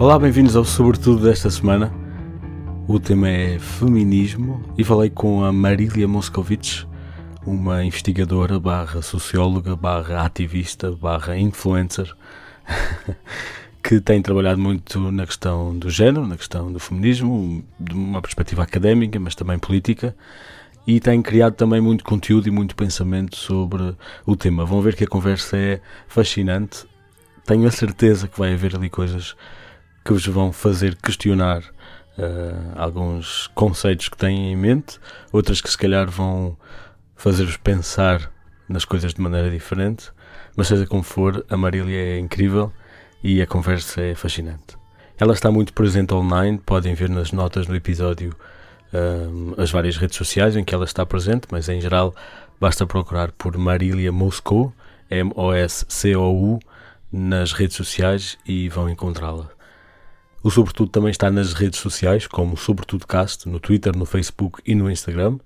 Olá, bem-vindos ao Sobretudo desta semana. O tema é feminismo e falei com a Marília Moscovitch, uma investigadora barra socióloga barra ativista barra influencer que tem trabalhado muito na questão do género, na questão do feminismo, de uma perspectiva académica, mas também política, e tem criado também muito conteúdo e muito pensamento sobre o tema. Vão ver que a conversa é fascinante. Tenho a certeza que vai haver ali coisas que vos vão fazer questionar uh, alguns conceitos que têm em mente, outras que se calhar vão fazer-vos pensar nas coisas de maneira diferente. Mas seja como for, a Marília é incrível e a conversa é fascinante. Ela está muito presente online, podem ver nas notas no episódio um, as várias redes sociais em que ela está presente, mas em geral basta procurar por Marília Moscou, M-O-S-C-O-U, nas redes sociais e vão encontrá-la. O Sobretudo também está nas redes sociais, como Sobretudo Cast, no Twitter, no Facebook e no Instagram.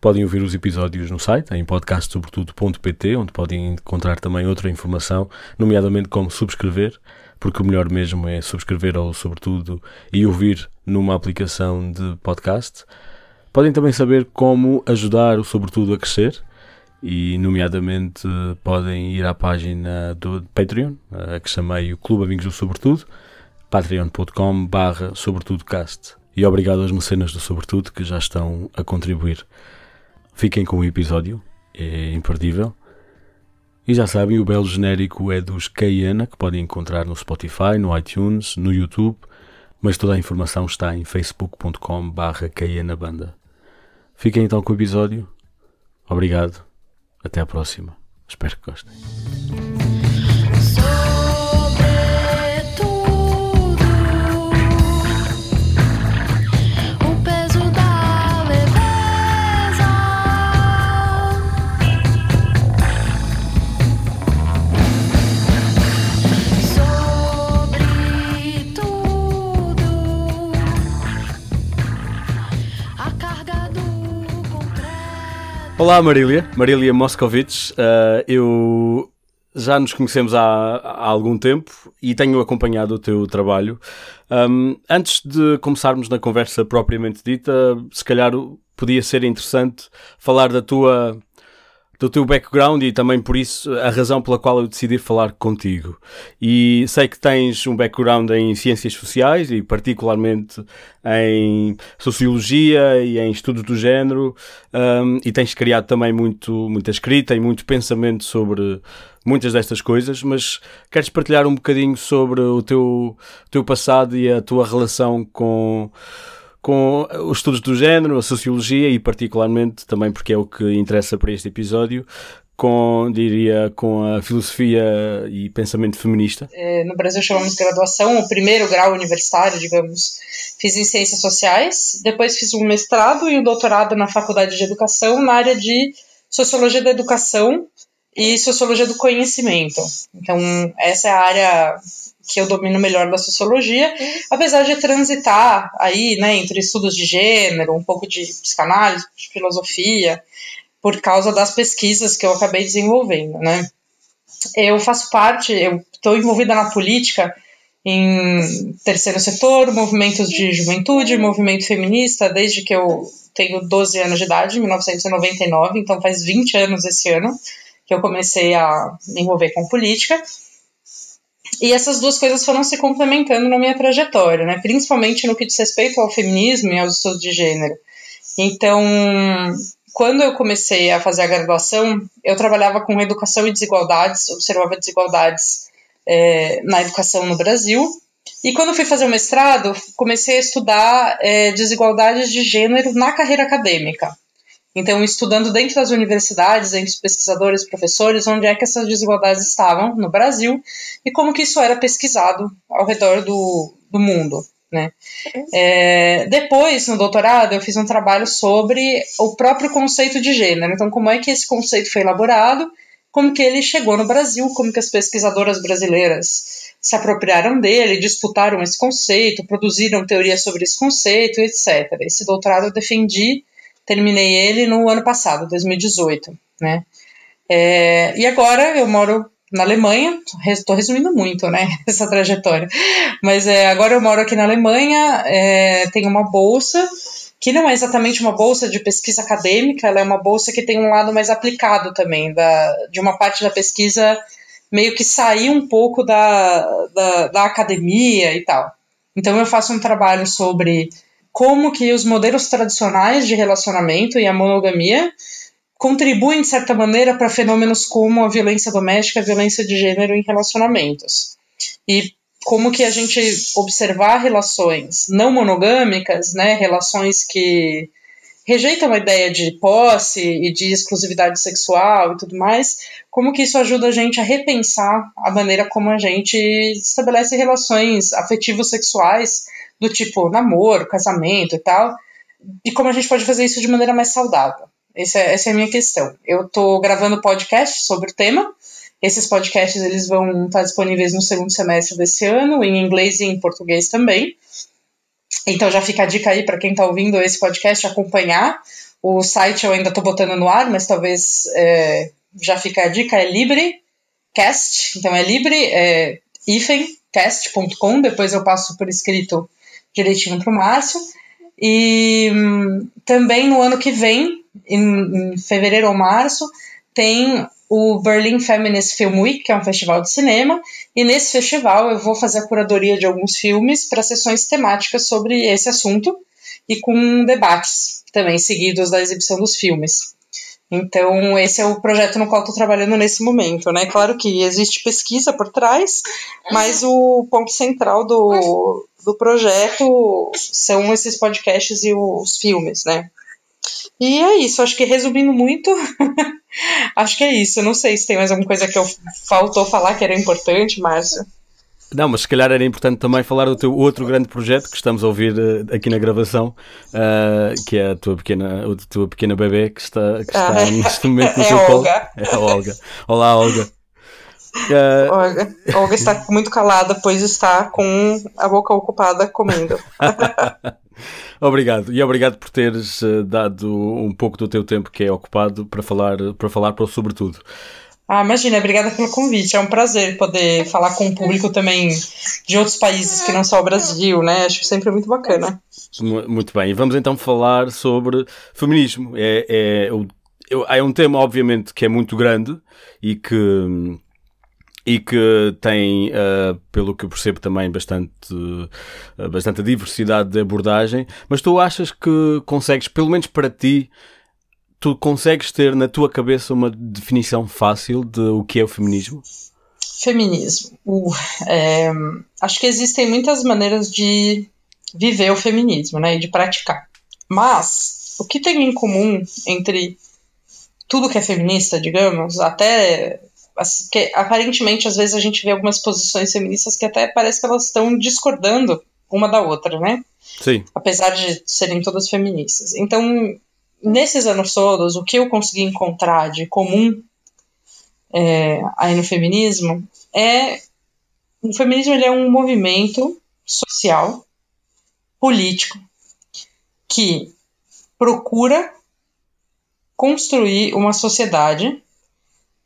Podem ouvir os episódios no site, em podcastsobretudo.pt, onde podem encontrar também outra informação, nomeadamente como subscrever, porque o melhor mesmo é subscrever ao Sobretudo e ouvir numa aplicação de podcast. Podem também saber como ajudar o Sobretudo a crescer e, nomeadamente, podem ir à página do Patreon, a que chamei o Clube Amigos do Sobretudo, patreon.com barra sobretudocast. E obrigado às mecenas do Sobretudo que já estão a contribuir. Fiquem com o episódio, é imperdível. E já sabem, o belo genérico é dos Cayena, que podem encontrar no Spotify, no iTunes, no YouTube, mas toda a informação está em facebook.com barra Banda. Fiquem então com o episódio. Obrigado. Até à próxima. Espero que gostem. Olá Marília, Marília Moscovitch. Uh, eu já nos conhecemos há, há, algum tempo e tenho acompanhado o teu trabalho. Um, antes de começarmos na conversa propriamente dita, se calhar podia ser interessante falar da tua do teu background e também por isso a razão pela qual eu decidi falar contigo. E sei que tens um background em ciências sociais e particularmente em sociologia e em estudos do género um, e tens criado também muito, muita escrita e muito pensamento sobre muitas destas coisas, mas queres partilhar um bocadinho sobre o teu, teu passado e a tua relação com com os estudos do género, a sociologia e particularmente também porque é o que interessa para este episódio, com, diria, com a filosofia e pensamento feminista? É, no Brasil chamamos de graduação, o primeiro grau universitário, digamos. Fiz em ciências sociais, depois fiz um mestrado e um doutorado na faculdade de educação na área de sociologia da educação e sociologia do conhecimento. Então, essa é a área que eu domino melhor da sociologia, apesar de transitar aí, né, entre estudos de gênero, um pouco de psicanálise, de filosofia, por causa das pesquisas que eu acabei desenvolvendo, né. Eu faço parte, eu estou envolvida na política em terceiro setor, movimentos de juventude, movimento feminista, desde que eu tenho 12 anos de idade, 1999, então faz 20 anos esse ano que eu comecei a me envolver com política. E essas duas coisas foram se complementando na minha trajetória, né? principalmente no que diz respeito ao feminismo e aos estudos de gênero. Então, quando eu comecei a fazer a graduação, eu trabalhava com educação e desigualdades, observava desigualdades é, na educação no Brasil. E quando fui fazer o mestrado, comecei a estudar é, desigualdades de gênero na carreira acadêmica. Então, estudando dentro das universidades, entre os pesquisadores e professores, onde é que essas desigualdades estavam no Brasil e como que isso era pesquisado ao redor do, do mundo. Né? É, depois, no doutorado, eu fiz um trabalho sobre o próprio conceito de gênero. Então, como é que esse conceito foi elaborado, como que ele chegou no Brasil, como que as pesquisadoras brasileiras se apropriaram dele, disputaram esse conceito, produziram teorias sobre esse conceito, etc. Esse doutorado eu defendi terminei ele no ano passado, 2018, né? É, e agora eu moro na Alemanha, estou resumindo muito, né, essa trajetória, mas é, agora eu moro aqui na Alemanha, é, tenho uma bolsa que não é exatamente uma bolsa de pesquisa acadêmica, ela é uma bolsa que tem um lado mais aplicado também, da, de uma parte da pesquisa meio que sair um pouco da, da, da academia e tal. Então eu faço um trabalho sobre como que os modelos tradicionais de relacionamento e a monogamia contribuem, de certa maneira, para fenômenos como a violência doméstica, a violência de gênero em relacionamentos. E como que a gente observar relações não monogâmicas, né, relações que rejeitam a ideia de posse e de exclusividade sexual e tudo mais, como que isso ajuda a gente a repensar a maneira como a gente estabelece relações afetivos sexuais do tipo namoro, casamento e tal, e como a gente pode fazer isso de maneira mais saudável. Essa é, essa é a minha questão. Eu estou gravando podcast sobre o tema. Esses podcasts eles vão estar disponíveis no segundo semestre desse ano, em inglês e em português também. Então já fica a dica aí para quem está ouvindo esse podcast acompanhar. O site eu ainda estou botando no ar, mas talvez é, já fica a dica, é LibreCast. Então é libre, é, cast.com. Depois eu passo por escrito direitinho para o Márcio. E hum, também no ano que vem em, em fevereiro ou março, tem o Berlin Feminist Film Week, que é um festival de cinema, e nesse festival eu vou fazer a curadoria de alguns filmes para sessões temáticas sobre esse assunto e com debates também seguidos da exibição dos filmes. Então, esse é o projeto no qual estou trabalhando nesse momento, né? Claro que existe pesquisa por trás, mas o ponto central do, do projeto são esses podcasts e os filmes, né? E é isso, acho que resumindo muito, acho que é isso. Não sei se tem mais alguma coisa que eu faltou falar que era importante, Márcio. Não, mas se calhar era importante também falar do teu outro grande projeto que estamos a ouvir uh, aqui na gravação, uh, que é a tua pequena, a tua pequena bebê que está, que está ah, neste momento no é teu colo. Olga. É a Olga. Olá, Olga. Uh... Olga. Olga está muito calada, pois está com a boca ocupada comendo. Obrigado. E obrigado por teres uh, dado um pouco do teu tempo que é ocupado para falar, para falar para o Sobretudo. Ah, imagina, obrigada pelo convite. É um prazer poder falar com o público também de outros países que não só o Brasil, né? Acho sempre muito bacana. Muito bem. E vamos então falar sobre feminismo. É, é, é um tema, obviamente, que é muito grande e que e que tem, uh, pelo que eu percebo, também bastante, uh, bastante diversidade de abordagem. Mas tu achas que consegues, pelo menos para ti, tu consegues ter na tua cabeça uma definição fácil de o que é o feminismo? Feminismo. Uh, é, acho que existem muitas maneiras de viver o feminismo, né, e de praticar. Mas o que tem em comum entre tudo que é feminista, digamos, até que aparentemente às vezes a gente vê algumas posições feministas que até parece que elas estão discordando uma da outra, né? Sim. Apesar de serem todas feministas. Então, nesses anos todos, o que eu consegui encontrar de comum é, aí no feminismo é o feminismo ele é um movimento social, político, que procura construir uma sociedade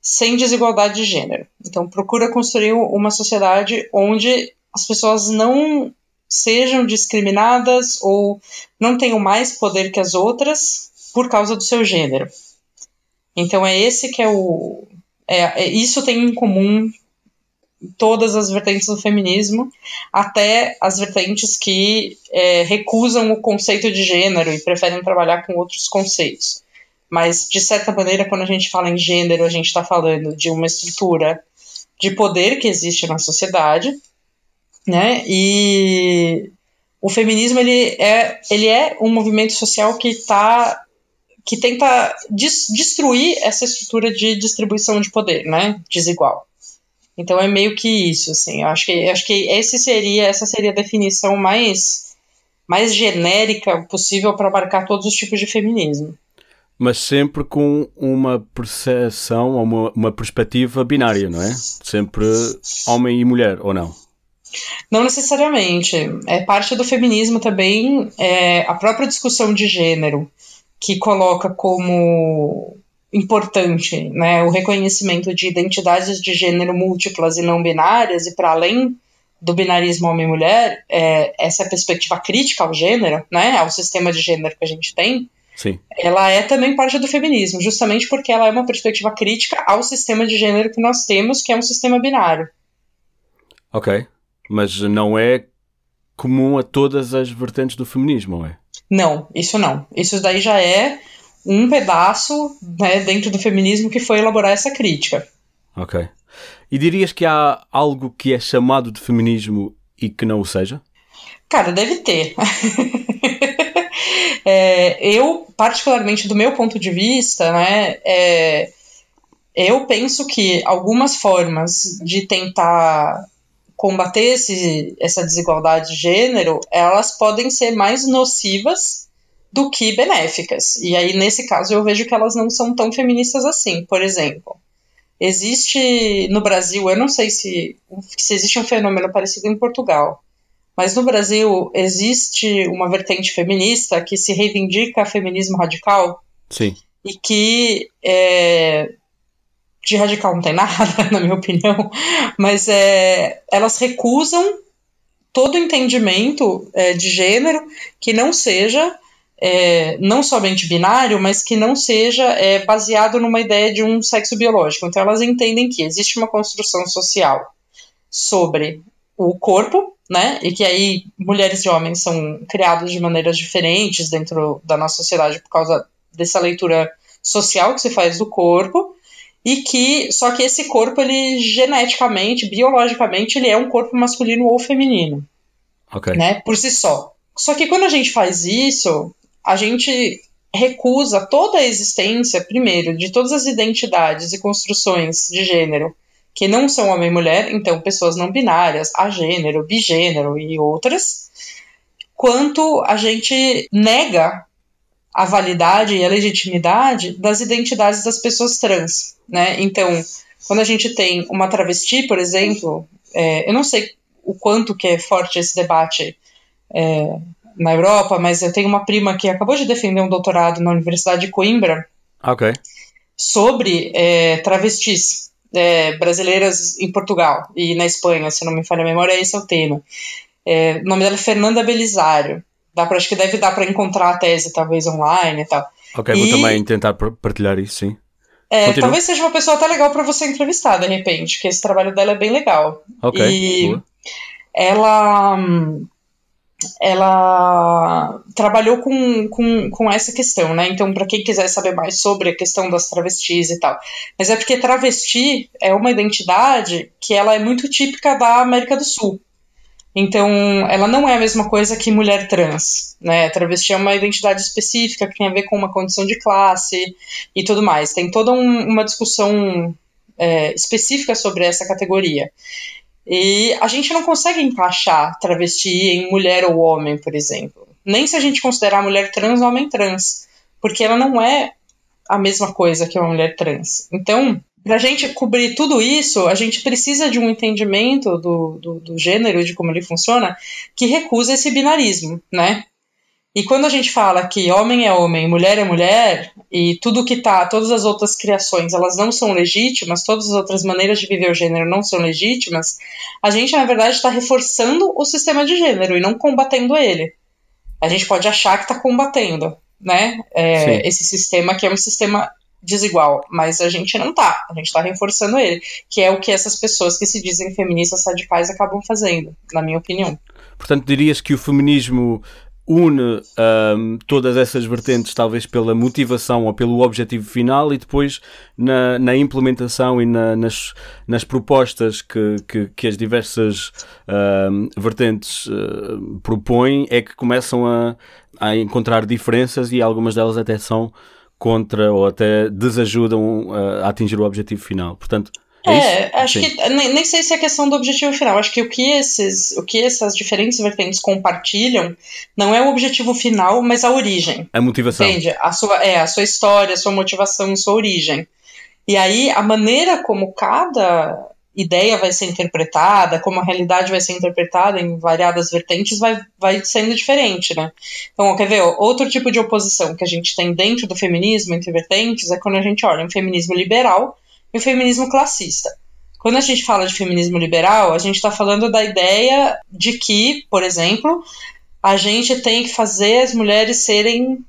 sem desigualdade de gênero. Então, procura construir uma sociedade onde as pessoas não sejam discriminadas ou não tenham mais poder que as outras por causa do seu gênero. Então, é esse que é o. É, é isso tem em comum todas as vertentes do feminismo, até as vertentes que é, recusam o conceito de gênero e preferem trabalhar com outros conceitos. Mas, de certa maneira, quando a gente fala em gênero, a gente está falando de uma estrutura de poder que existe na sociedade, né? E o feminismo ele é, ele é um movimento social que tá que tenta des destruir essa estrutura de distribuição de poder, né? Desigual. Então é meio que isso, assim. Eu acho que acho que esse seria essa seria a definição mais mais genérica possível para abarcar todos os tipos de feminismo mas sempre com uma percepção ou uma, uma perspectiva binária, não é? Sempre homem e mulher, ou não? Não necessariamente. É parte do feminismo também é, a própria discussão de gênero, que coloca como importante, né, o reconhecimento de identidades de gênero múltiplas e não binárias e para além do binarismo homem-mulher, é, essa perspectiva crítica ao gênero, né, ao sistema de gênero que a gente tem, Sim. ela é também parte do feminismo, justamente porque ela é uma perspectiva crítica ao sistema de gênero que nós temos, que é um sistema binário. Ok, mas não é comum a todas as vertentes do feminismo, não é? Não, isso não. Isso daí já é um pedaço né, dentro do feminismo que foi elaborar essa crítica. Ok. E dirias que há algo que é chamado de feminismo e que não o seja? Cara, deve ter. é, eu, particularmente do meu ponto de vista, né, é, eu penso que algumas formas de tentar combater esse, essa desigualdade de gênero, elas podem ser mais nocivas do que benéficas. E aí, nesse caso, eu vejo que elas não são tão feministas assim. Por exemplo, existe no Brasil, eu não sei se, se existe um fenômeno parecido em Portugal, mas no Brasil existe uma vertente feminista que se reivindica feminismo radical. Sim. E que é, de radical não tem nada, na minha opinião, mas é, elas recusam todo entendimento é, de gênero que não seja é, não somente binário, mas que não seja é, baseado numa ideia de um sexo biológico. Então, elas entendem que existe uma construção social sobre o corpo, né? E que aí mulheres e homens são criados de maneiras diferentes dentro da nossa sociedade por causa dessa leitura social que se faz do corpo e que só que esse corpo ele geneticamente, biologicamente, ele é um corpo masculino ou feminino, né? Por si só. Só que quando a gente faz isso, a gente recusa toda a existência, primeiro, de todas as identidades e construções de gênero que não são homem e mulher, então pessoas não binárias, agênero, bigênero e outras, quanto a gente nega a validade e a legitimidade das identidades das pessoas trans, né? Então, quando a gente tem uma travesti, por exemplo, é, eu não sei o quanto que é forte esse debate é, na Europa, mas eu tenho uma prima que acabou de defender um doutorado na Universidade de Coimbra Ok. sobre é, travestis é, brasileiras em Portugal e na Espanha, se não me falha a memória, esse é o tema. É, o nome dela é Fernanda Belisário. Dá pra, acho que deve dar para encontrar a tese, talvez, online e tal. Ok, vou E- também tentar par- partilhar isso, sim. É, talvez seja uma pessoa até legal para você entrevistar, de repente, que esse trabalho dela é bem legal. Ok. E- boa. ela hum, ela trabalhou com, com, com essa questão, né? Então, para quem quiser saber mais sobre a questão das travestis e tal. Mas é porque travesti é uma identidade que ela é muito típica da América do Sul. Então, ela não é a mesma coisa que mulher trans, né? Travesti é uma identidade específica que tem a ver com uma condição de classe e tudo mais. Tem toda um- uma discussão é, específica sobre essa categoria. E a gente não consegue encaixar travesti em mulher ou homem, por exemplo. Nem se a gente considerar mulher trans homem trans. Porque ela não é a mesma coisa que uma mulher trans. Então, para a gente cobrir tudo isso, a gente precisa de um entendimento do, do, do gênero, de como ele funciona, que recusa esse binarismo, né? E quando a gente fala que homem é homem, mulher é mulher, e tudo que tá, todas as outras criações, elas não são legítimas, todas as outras maneiras de viver o gênero não são legítimas, a gente, na verdade, está reforçando o sistema de gênero e não combatendo ele. A gente pode achar que está combatendo, né? é, esse sistema que é um sistema desigual, mas a gente não tá, a gente está reforçando ele, que é o que essas pessoas que se dizem feministas radicais acabam fazendo, na minha opinião. Portanto, dirias que o feminismo une ahm, todas essas vertentes, talvez pela motivação ou pelo objetivo final, e depois na, na implementação e na- nas, nas propostas que, que, que as diversas ahm, vertentes ah, propõem, é que começam a, a encontrar diferenças e algumas delas até são contra ou até desajudam ah, a atingir o objetivo final. Portanto, é, É, acho Sim. que nem, nem sei se é questão do objetivo final. Acho que o que esses, o que essas diferentes vertentes compartilham não é o objetivo final, mas a origem. A motivação. Entende? A sua, é, a sua história, a sua motivação, a sua origem. E aí, a maneira como cada ideia vai ser interpretada, como a realidade vai ser interpretada em variadas vertentes, vai, vai sendo diferente, né? Então, quer ver, outro tipo de oposição que a gente tem dentro do feminismo, entre vertentes, é quando a gente olha um feminismo liberal e um feminismo classista. Quando a gente fala de feminismo liberal, a gente está falando da ideia de que, por exemplo, a gente tem que fazer as mulheres serem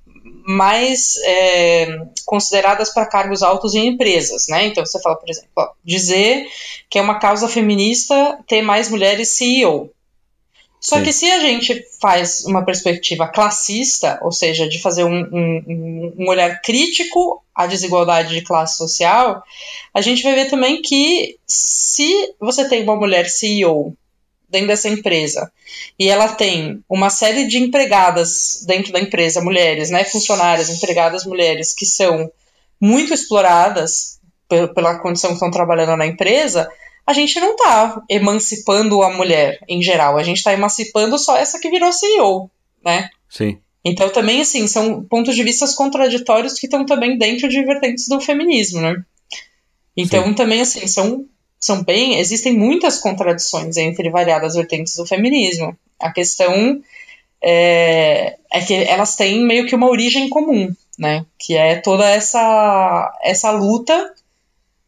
mais é, consideradas para cargos altos em empresas, né? Então você fala, por exemplo, ó, dizer que é uma causa feminista ter mais mulheres CEO. Só Sim. que se a gente faz uma perspectiva classista, ou seja, de fazer um, um, um olhar crítico à desigualdade de classe social, a gente vai ver também que se você tem uma mulher CEO dentro dessa empresa e ela tem uma série de empregadas dentro da empresa, mulheres, né, funcionárias, empregadas mulheres que são muito exploradas pela condição que estão trabalhando na empresa, a gente não está emancipando a mulher em geral, a gente está emancipando só essa que virou CEO, né? Sim. Então também assim são pontos de vista contraditórios que estão também dentro de vertentes do feminismo, né? Então Sim. também assim são são bem. Existem muitas contradições entre variadas vertentes do feminismo. A questão é, é que elas têm meio que uma origem comum, né? Que é toda essa, essa luta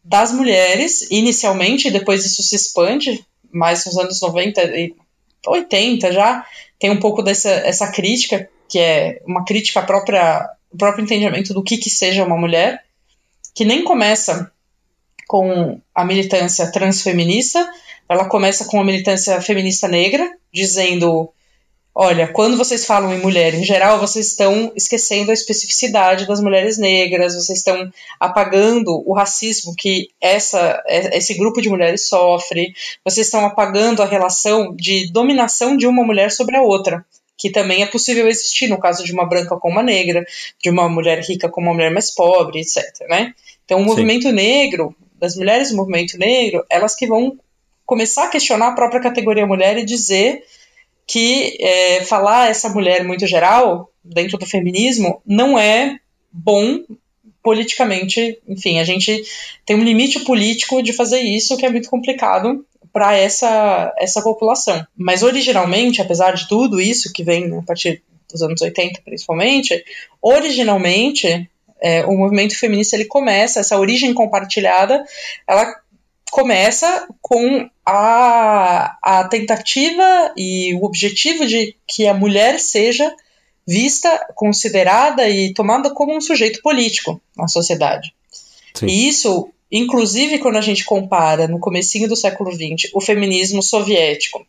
das mulheres, inicialmente, depois isso se expande, mais nos anos 90 e 80 já, tem um pouco dessa essa crítica, que é uma crítica à própria, ao próprio entendimento do que, que seja uma mulher, que nem começa com a militância transfeminista, ela começa com a militância feminista negra, dizendo: olha, quando vocês falam em mulher em geral, vocês estão esquecendo a especificidade das mulheres negras, vocês estão apagando o racismo que essa, esse grupo de mulheres sofre, vocês estão apagando a relação de dominação de uma mulher sobre a outra. Que também é possível existir no caso de uma branca com uma negra, de uma mulher rica com uma mulher mais pobre, etc. Né? Então, o movimento Sim. negro, das mulheres do movimento negro, elas que vão começar a questionar a própria categoria mulher e dizer que é, falar essa mulher muito geral dentro do feminismo não é bom politicamente. Enfim, a gente tem um limite político de fazer isso que é muito complicado para essa, essa população. Mas originalmente, apesar de tudo isso que vem né, a partir dos anos 80 principalmente, originalmente é, o movimento feminista ele começa, essa origem compartilhada, ela começa com a, a tentativa e o objetivo de que a mulher seja vista, considerada e tomada como um sujeito político na sociedade. Sim. E isso, inclusive, quando a gente compara no comecinho do século XX o feminismo soviético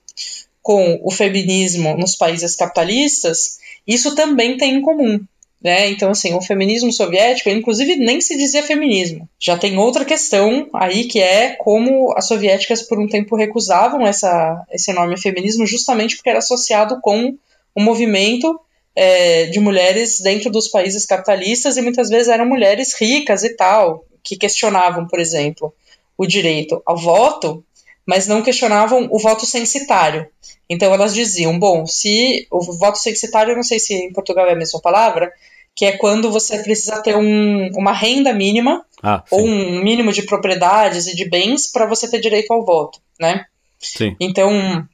com o feminismo nos países capitalistas, isso também tem em comum. Né? Então, assim, o feminismo soviético, inclusive, nem se dizia feminismo. Já tem outra questão aí que é como as soviéticas, por um tempo, recusavam essa, esse nome feminismo justamente porque era associado com o movimento é, de mulheres dentro dos países capitalistas e muitas vezes eram mulheres ricas e tal, que questionavam, por exemplo, o direito ao voto, mas não questionavam o voto censitário. Então elas diziam, bom, se o voto censitário, não sei se em Portugal é a mesma palavra, que é quando você precisa ter um, uma renda mínima ah, ou um mínimo de propriedades e de bens para você ter direito ao voto, né? Sim. Então,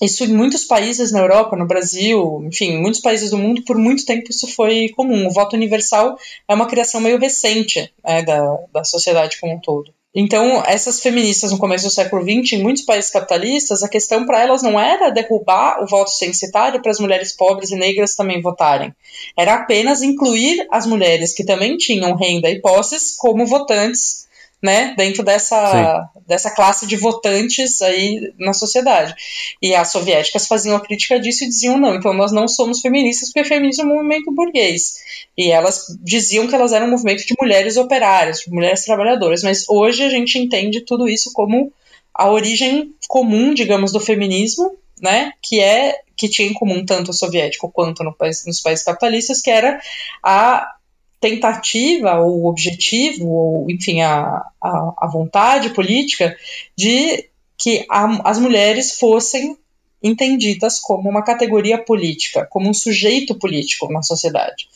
isso em muitos países na Europa, no Brasil, enfim, em muitos países do mundo, por muito tempo isso foi comum. O voto universal é uma criação meio recente né, da, da sociedade como um todo. Então, essas feministas no começo do século XX, em muitos países capitalistas, a questão para elas não era derrubar o voto censitário para as mulheres pobres e negras também votarem. Era apenas incluir as mulheres que também tinham renda e posses como votantes né, dentro dessa, dessa classe de votantes aí na sociedade. E as soviéticas faziam a crítica disso e diziam, não, então nós não somos feministas porque feminismo é um movimento burguês. E elas diziam que elas eram um movimento de mulheres operárias, de mulheres trabalhadoras, mas hoje a gente entende tudo isso como a origem comum, digamos, do feminismo, né, que é que tinha em comum tanto o soviético quanto no país, nos países capitalistas, que era a tentativa ou objetivo, ou enfim, a, a, a vontade política de que a, as mulheres fossem entendidas como uma categoria política, como um sujeito político na sociedade.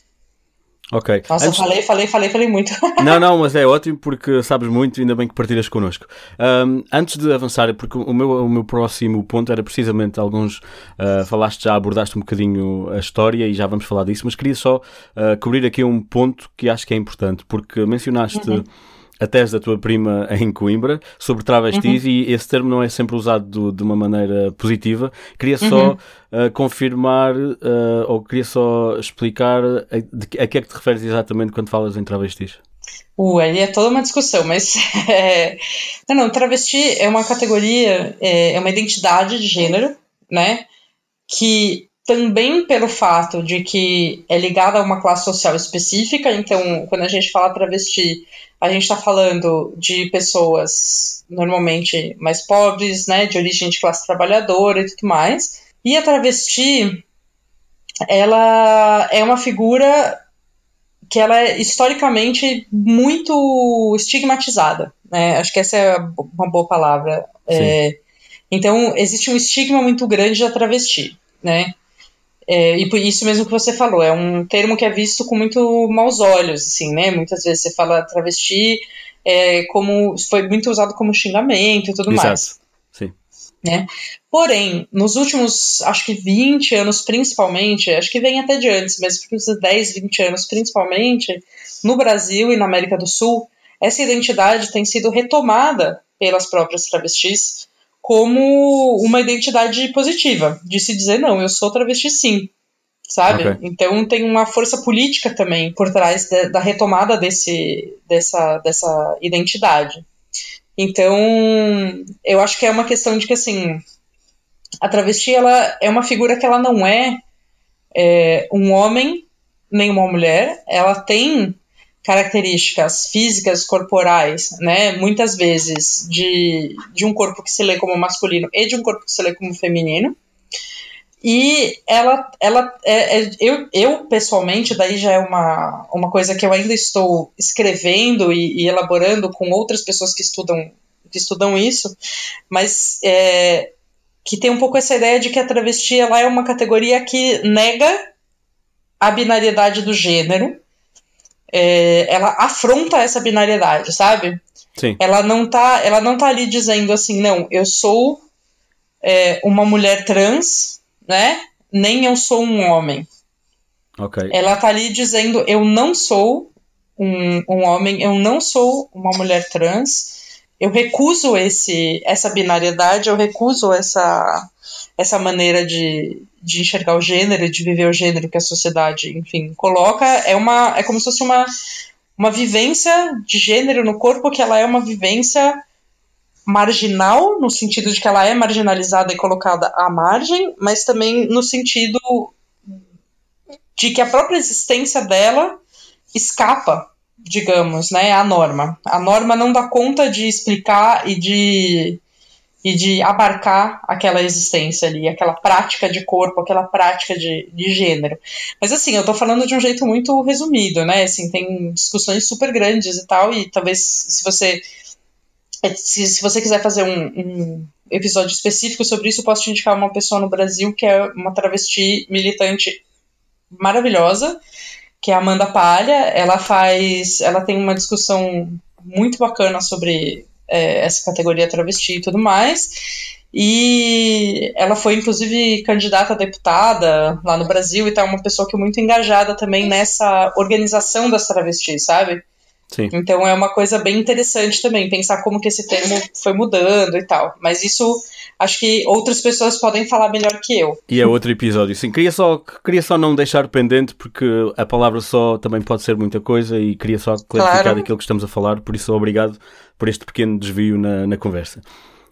Ok. Nossa, Antes... falei, falei, falei, falei muito. não, não, mas é ótimo porque sabes muito, ainda bem que partilhas connosco. Um, antes de avançar, porque o meu, o meu próximo ponto era precisamente alguns. Uh, falaste já, abordaste um bocadinho a história e já vamos falar disso, mas queria só uh, cobrir aqui um ponto que acho que é importante, porque mencionaste. Uhum a tese da tua prima em Coimbra sobre travestis uhum. e esse termo não é sempre usado do, de uma maneira positiva. Queria só uhum. uh, confirmar uh, ou queria só explicar a, de, a que é que te referes exatamente quando falas em travestis. Uh, aí é toda uma discussão, mas é... não, não, travesti é uma categoria, é, é uma identidade de gênero, né? Que também pelo fato de que é ligada a uma classe social específica, então quando a gente fala travesti, a gente está falando de pessoas normalmente mais pobres, né, de origem de classe trabalhadora e tudo mais. E a travesti, ela é uma figura que ela é historicamente muito estigmatizada, né? Acho que essa é uma boa palavra. É, então existe um estigma muito grande da travesti, né? É, e por isso mesmo que você falou, é um termo que é visto com muito maus olhos, assim, né? Muitas vezes você fala travesti é, como foi muito usado como xingamento e tudo Exato. mais. Sim. Né? Porém, nos últimos, acho que 20 anos principalmente, acho que vem até de antes, mas nos últimos 10, 20 anos principalmente, no Brasil e na América do Sul, essa identidade tem sido retomada pelas próprias travestis como uma identidade positiva, de se dizer, não, eu sou travesti sim, sabe? Okay. Então tem uma força política também por trás de, da retomada desse, dessa, dessa identidade. Então, eu acho que é uma questão de que, assim, a travesti, ela é uma figura que ela não é, é um homem nem uma mulher, ela tem características físicas, corporais, né, muitas vezes de, de um corpo que se lê como masculino e de um corpo que se lê como feminino. E ela, ela é, é, eu, eu, pessoalmente, daí já é uma, uma coisa que eu ainda estou escrevendo e, e elaborando com outras pessoas que estudam, que estudam isso, mas é, que tem um pouco essa ideia de que a travesti ela é uma categoria que nega a binariedade do gênero, é, ela afronta essa binariedade, sabe? Sim. Ela não tá, ela não tá ali dizendo assim, não, eu sou é, uma mulher trans, né? Nem eu sou um homem. Okay. Ela tá ali dizendo, eu não sou um, um homem, eu não sou uma mulher trans, eu recuso esse, essa binariedade, eu recuso essa, essa maneira de, de enxergar o gênero, de viver o gênero que a sociedade, enfim, coloca, é uma é como se fosse uma, uma vivência de gênero no corpo que ela é uma vivência marginal, no sentido de que ela é marginalizada e colocada à margem, mas também no sentido de que a própria existência dela escapa, digamos, né, à norma. A norma não dá conta de explicar e de e de abarcar aquela existência ali, aquela prática de corpo, aquela prática de, de gênero. Mas assim, eu tô falando de um jeito muito resumido, né? Assim, tem discussões super grandes e tal, e talvez se você se, se você quiser fazer um, um episódio específico sobre isso, eu posso te indicar uma pessoa no Brasil que é uma travesti militante maravilhosa, que é a Amanda Palha. Ela faz, ela tem uma discussão muito bacana sobre é, essa categoria travesti e tudo mais. E ela foi, inclusive, candidata a deputada lá no Brasil e tá uma pessoa que é muito engajada também nessa organização das travestis, sabe? Sim. Então é uma coisa bem interessante também, pensar como que esse termo foi mudando e tal. Mas isso acho que outras pessoas podem falar melhor que eu. E é outro episódio, sim. Queria só, queria só não deixar pendente, porque a palavra só também pode ser muita coisa e queria só clarificar claro. aquilo que estamos a falar, por isso obrigado por este pequeno desvio na, na conversa.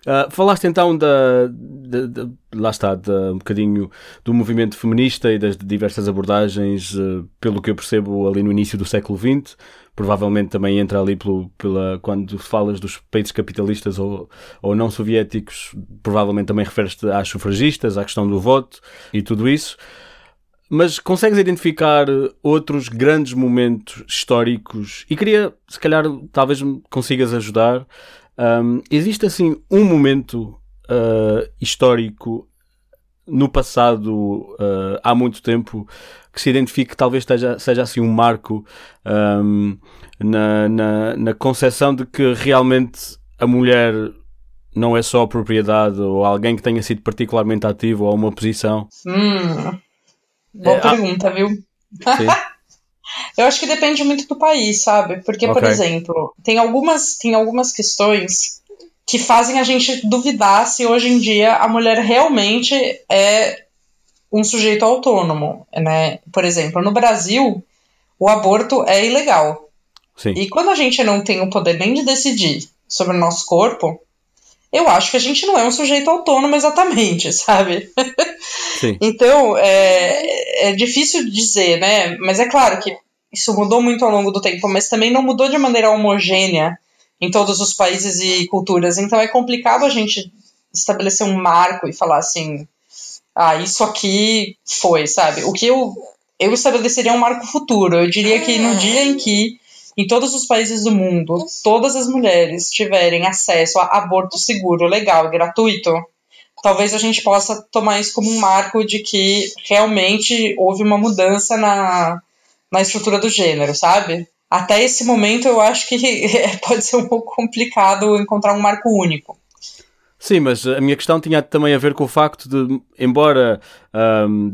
Uh, falaste então da, da, da, lá está, da, um bocadinho do movimento feminista e das diversas abordagens, uh, pelo que eu percebo ali no início do século XX, provavelmente também entra ali pelo, pela, quando falas dos países capitalistas ou, ou não soviéticos, provavelmente também referes-te às sufragistas, à questão do voto e tudo isso. Mas consegues identificar outros grandes momentos históricos e queria, se calhar, talvez me consigas ajudar um, existe assim um momento uh, histórico no passado, uh, há muito tempo, que se identifique que talvez esteja, seja assim um marco um, na, na, na concepção de que realmente a mulher não é só propriedade ou alguém que tenha sido particularmente ativo ou uma posição? Hum, boa é, pergunta, viu? Eu acho que depende muito do país, sabe? Porque, okay. por exemplo, tem algumas, tem algumas questões que fazem a gente duvidar se hoje em dia a mulher realmente é um sujeito autônomo, né? Por exemplo, no Brasil, o aborto é ilegal. Sim. E quando a gente não tem o poder nem de decidir sobre o nosso corpo, eu acho que a gente não é um sujeito autônomo exatamente, sabe? Sim. então, é, é difícil dizer, né? Mas é claro que isso mudou muito ao longo do tempo, mas também não mudou de maneira homogênea em todos os países e culturas. Então é complicado a gente estabelecer um marco e falar assim, ah, isso aqui foi, sabe? O que eu eu estabeleceria um marco futuro. Eu diria que no dia em que em todos os países do mundo, todas as mulheres tiverem acesso a aborto seguro, legal e gratuito, talvez a gente possa tomar isso como um marco de que realmente houve uma mudança na, na estrutura do gênero, sabe? Até esse momento eu acho que pode ser um pouco complicado encontrar um marco único. Sim, mas a minha questão tinha também a ver com o facto de, embora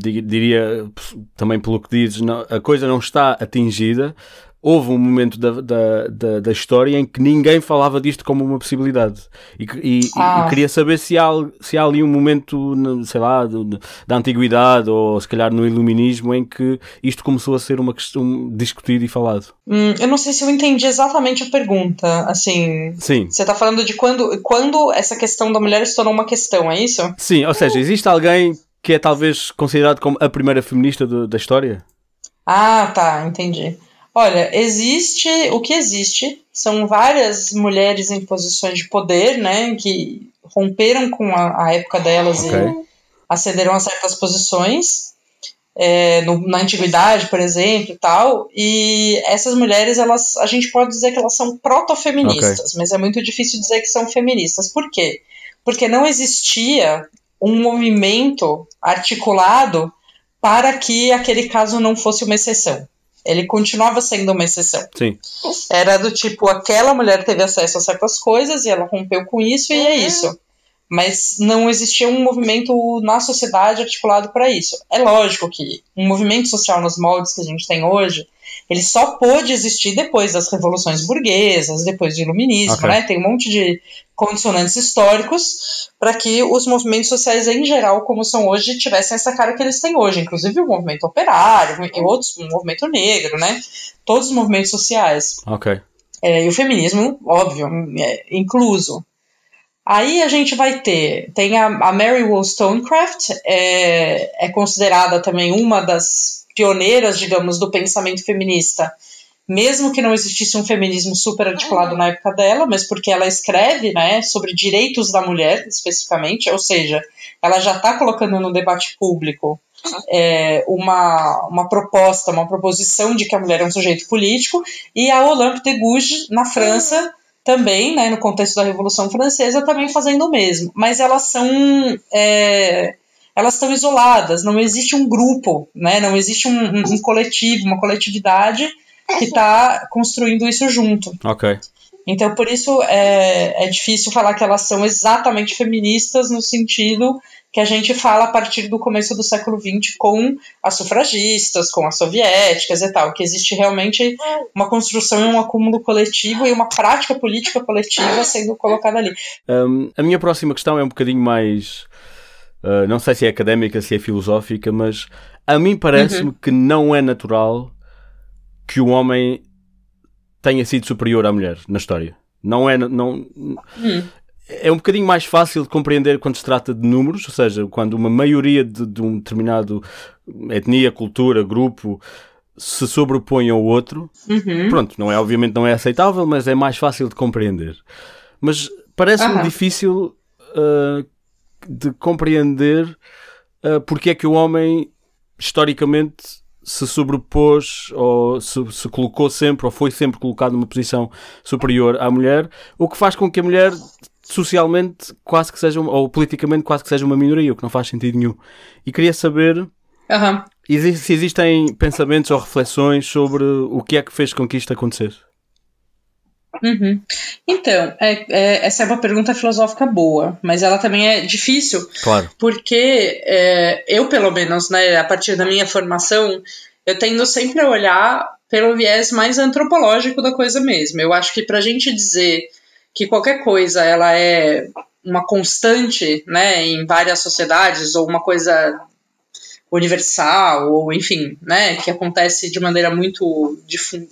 diria também pelo que dizes, a coisa não está atingida, houve um momento da, da, da, da, história em que ninguém falava disto como uma possibilidade. E, e, ah. e queria saber se há, se há ali um momento, sei lá, da antiguidade ou se calhar no iluminismo em que isto começou a ser uma questão discutida e falado. Hum, eu não sei se eu entendi exatamente a pergunta. Assim, Sim. você está falando de quando, quando essa questão da mulher se tornou uma questão, é isso? Sim, ou seja, existe alguém que é talvez considerado como a primeira feminista do, da história? Ah, tá, entendi. Olha, existe o que existe são várias mulheres em posições de poder, né, que romperam com a, a época delas okay. e acederam a certas posições é, no, na antiguidade, por exemplo, e tal. E essas mulheres, elas, a gente pode dizer que elas são proto-feministas, okay. mas é muito difícil dizer que são feministas. Por quê? Porque não existia um movimento articulado para que aquele caso não fosse uma exceção. Ele continuava sendo uma exceção. Sim. Era do tipo, aquela mulher teve acesso a certas coisas e ela rompeu com isso e é uhum. isso. Mas não existia um movimento na sociedade articulado para isso. É lógico que um movimento social nos moldes que a gente tem hoje, ele só pôde existir depois das revoluções burguesas, depois do iluminismo, okay. né? Tem um monte de condicionantes históricos para que os movimentos sociais em geral, como são hoje, tivessem essa cara que eles têm hoje, inclusive o movimento operário e outros, o movimento negro, né? Todos os movimentos sociais. Ok. É, e o feminismo, óbvio, é incluso. Aí a gente vai ter, tem a, a Mary Wollstonecraft, é, é considerada também uma das pioneiras, digamos, do pensamento feminista mesmo que não existisse um feminismo super articulado na época dela, mas porque ela escreve né, sobre direitos da mulher, especificamente, ou seja, ela já está colocando no debate público é, uma, uma proposta, uma proposição de que a mulher é um sujeito político, e a Olympe de Gouges, na França, também, né, no contexto da Revolução Francesa, também fazendo o mesmo. Mas elas são. É, elas estão isoladas, não existe um grupo, né, não existe um, um, um coletivo, uma coletividade que está construindo isso junto. Ok. Então, por isso é, é difícil falar que elas são exatamente feministas no sentido que a gente fala a partir do começo do século XX com as sufragistas, com as soviéticas e tal, que existe realmente uma construção e um acúmulo coletivo e uma prática política coletiva sendo colocada ali. Um, a minha próxima questão é um bocadinho mais. Uh, não sei se é académica, se é filosófica, mas a mim parece-me uhum. que não é natural que o homem tenha sido superior à mulher na história. Não é. Não, hum. É um bocadinho mais fácil de compreender quando se trata de números, ou seja, quando uma maioria de, de um determinado etnia, cultura, grupo se sobrepõe ao outro. Uhum. Pronto, não é, obviamente não é aceitável, mas é mais fácil de compreender. Mas parece-me uhum. difícil uh, de compreender uh, porque é que o homem, historicamente, se sobrepôs ou se, se, colocou sempre ou foi sempre colocado numa posição superior à mulher, o que faz com que a mulher socialmente quase que seja, ou politicamente quase que seja uma minoria, o que não faz sentido nenhum. E queria saber uhum. se existem pensamentos ou reflexões sobre o que é que fez com que isto acontecesse. Uhum. Então, é, é, essa é uma pergunta filosófica boa, mas ela também é difícil. Claro. Porque é, eu, pelo menos, né, a partir da minha formação, eu tendo sempre a olhar pelo viés mais antropológico da coisa mesmo. Eu acho que para a gente dizer que qualquer coisa ela é uma constante né, em várias sociedades ou uma coisa universal, ou enfim, né, que acontece de maneira muito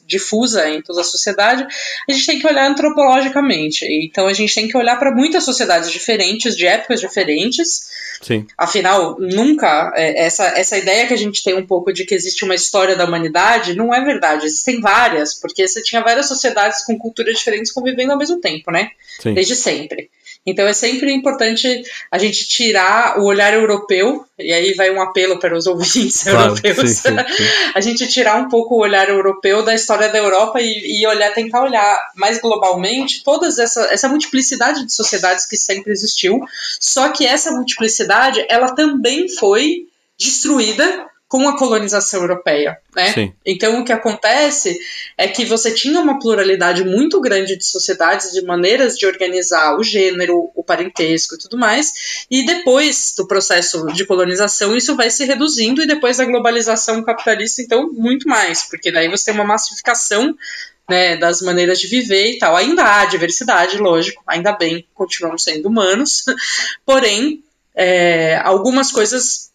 difusa em toda a sociedade, a gente tem que olhar antropologicamente. Então a gente tem que olhar para muitas sociedades diferentes, de épocas diferentes. Sim. Afinal, nunca é, essa, essa ideia que a gente tem um pouco de que existe uma história da humanidade não é verdade. Existem várias, porque você tinha várias sociedades com culturas diferentes convivendo ao mesmo tempo, né? Sim. Desde sempre. Então é sempre importante a gente tirar o olhar europeu, e aí vai um apelo para os ouvintes claro, europeus, sim, sim, sim. a gente tirar um pouco o olhar europeu da história da Europa e, e olhar, tentar olhar mais globalmente todas essa, essa multiplicidade de sociedades que sempre existiu, só que essa multiplicidade ela também foi destruída com a colonização europeia, né? Sim. Então o que acontece é que você tinha uma pluralidade muito grande de sociedades, de maneiras de organizar o gênero, o parentesco e tudo mais, e depois do processo de colonização isso vai se reduzindo e depois da globalização capitalista então muito mais, porque daí você tem uma massificação né, das maneiras de viver e tal. Ainda há diversidade, lógico, ainda bem, continuamos sendo humanos, porém é, algumas coisas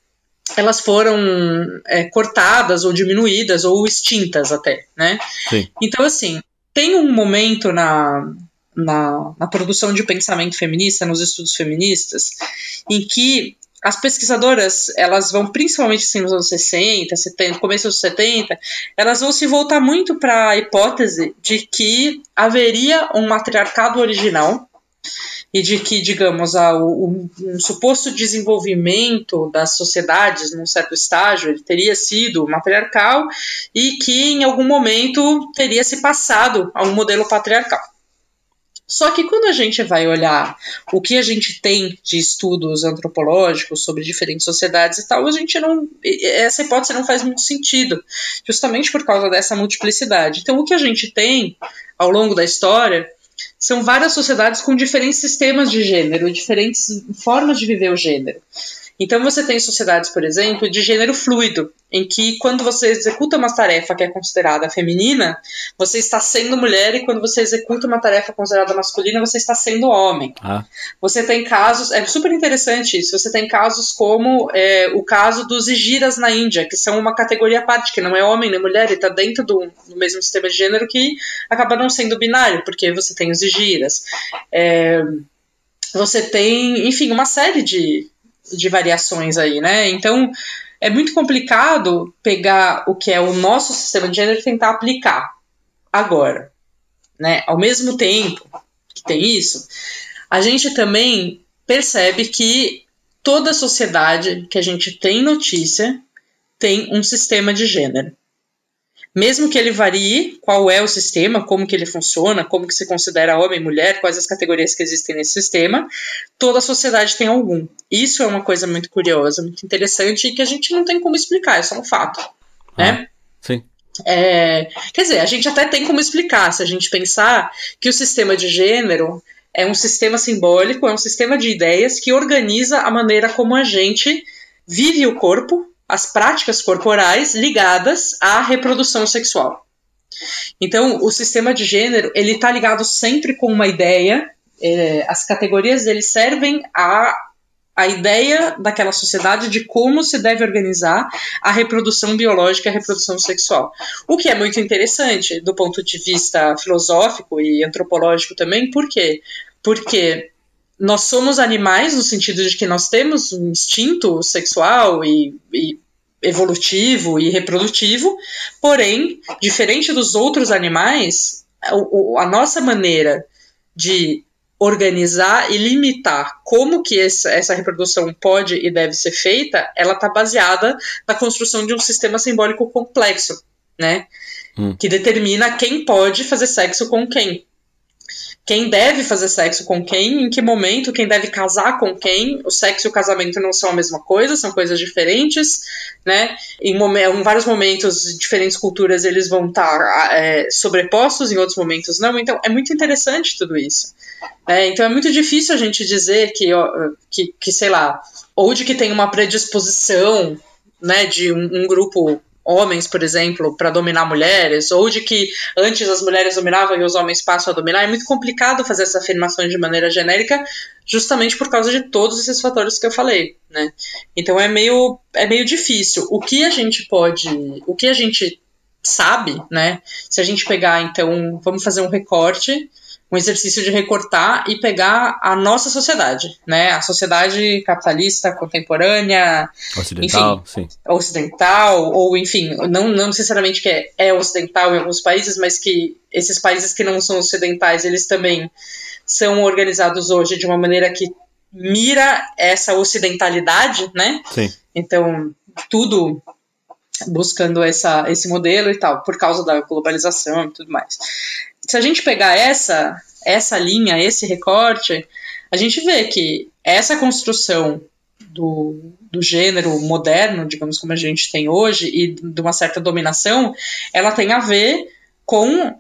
elas foram é, cortadas ou diminuídas ou extintas até, né? Sim. Então, assim, tem um momento na, na, na, produção de pensamento feminista, nos estudos feministas, em que as pesquisadoras, elas vão, principalmente assim, nos anos 60, 70, começo dos 70, elas vão se voltar muito para a hipótese de que haveria um matriarcado original e de que, digamos, a, o, um suposto desenvolvimento das sociedades num certo estágio ele teria sido matriarcal e que em algum momento teria se passado a um modelo patriarcal. Só que quando a gente vai olhar o que a gente tem de estudos antropológicos sobre diferentes sociedades e tal, a gente não. Essa hipótese não faz muito sentido, justamente por causa dessa multiplicidade. Então, o que a gente tem ao longo da história são várias sociedades com diferentes sistemas de gênero, diferentes formas de viver o gênero. Então você tem sociedades, por exemplo, de gênero fluido, em que quando você executa uma tarefa que é considerada feminina, você está sendo mulher e quando você executa uma tarefa considerada masculina, você está sendo homem. Ah. Você tem casos, é super interessante isso, você tem casos como é, o caso dos Igiras na Índia, que são uma categoria à parte, que não é homem nem mulher, e está dentro do, do, mesmo sistema de gênero que acaba não sendo binário, porque você tem os Igiras. É, você tem, enfim, uma série de, de variações aí, né? Então é muito complicado pegar o que é o nosso sistema de gênero e tentar aplicar agora, né? Ao mesmo tempo que tem isso, a gente também percebe que toda sociedade que a gente tem notícia tem um sistema de gênero mesmo que ele varie qual é o sistema, como que ele funciona, como que se considera homem, mulher, quais as categorias que existem nesse sistema, toda a sociedade tem algum. Isso é uma coisa muito curiosa, muito interessante e que a gente não tem como explicar, é só um fato, ah, né? Sim. É, quer dizer, a gente até tem como explicar, se a gente pensar que o sistema de gênero é um sistema simbólico, é um sistema de ideias que organiza a maneira como a gente vive o corpo, as práticas corporais ligadas à reprodução sexual. Então, o sistema de gênero ele está ligado sempre com uma ideia. É, as categorias dele servem a a ideia daquela sociedade de como se deve organizar a reprodução biológica e a reprodução sexual. O que é muito interessante do ponto de vista filosófico e antropológico também, por quê? Porque nós somos animais no sentido de que nós temos um instinto sexual e, e evolutivo e reprodutivo, porém, diferente dos outros animais, a, a nossa maneira de organizar e limitar como que essa, reprodução pode e deve ser feita, ela está baseada na construção de um sistema simbólico complexo, né? Hum. Que determina quem pode fazer sexo com quem. Quem deve fazer sexo com quem, em que momento, quem deve casar com quem. O sexo e o casamento não são a mesma coisa, são coisas diferentes, né? Em, em vários momentos, diferentes culturas eles vão estar é, sobrepostos, em outros momentos não. Então é muito interessante tudo isso. É, então é muito difícil a gente dizer que, ó, que, que, sei lá, ou de que tem uma predisposição né, de um, um grupo homens, por exemplo, para dominar mulheres, ou de que antes as mulheres dominavam e os homens passam a dominar, é muito complicado fazer essa afirmação de maneira genérica, justamente por causa de todos esses fatores que eu falei, né? Então é meio é meio difícil. O que a gente pode, o que a gente sabe, né? Se a gente pegar então, vamos fazer um recorte um exercício de recortar e pegar a nossa sociedade, né? A sociedade capitalista contemporânea, ocidental, enfim, sim. ocidental, ou enfim, não, não necessariamente que é, é ocidental em alguns países, mas que esses países que não são ocidentais, eles também são organizados hoje de uma maneira que mira essa ocidentalidade, né? Sim. Então, tudo buscando essa, esse modelo e tal, por causa da globalização e tudo mais se a gente pegar essa, essa linha, esse recorte, a gente vê que essa construção do, do gênero moderno, digamos como a gente tem hoje, e de uma certa dominação, ela tem a ver com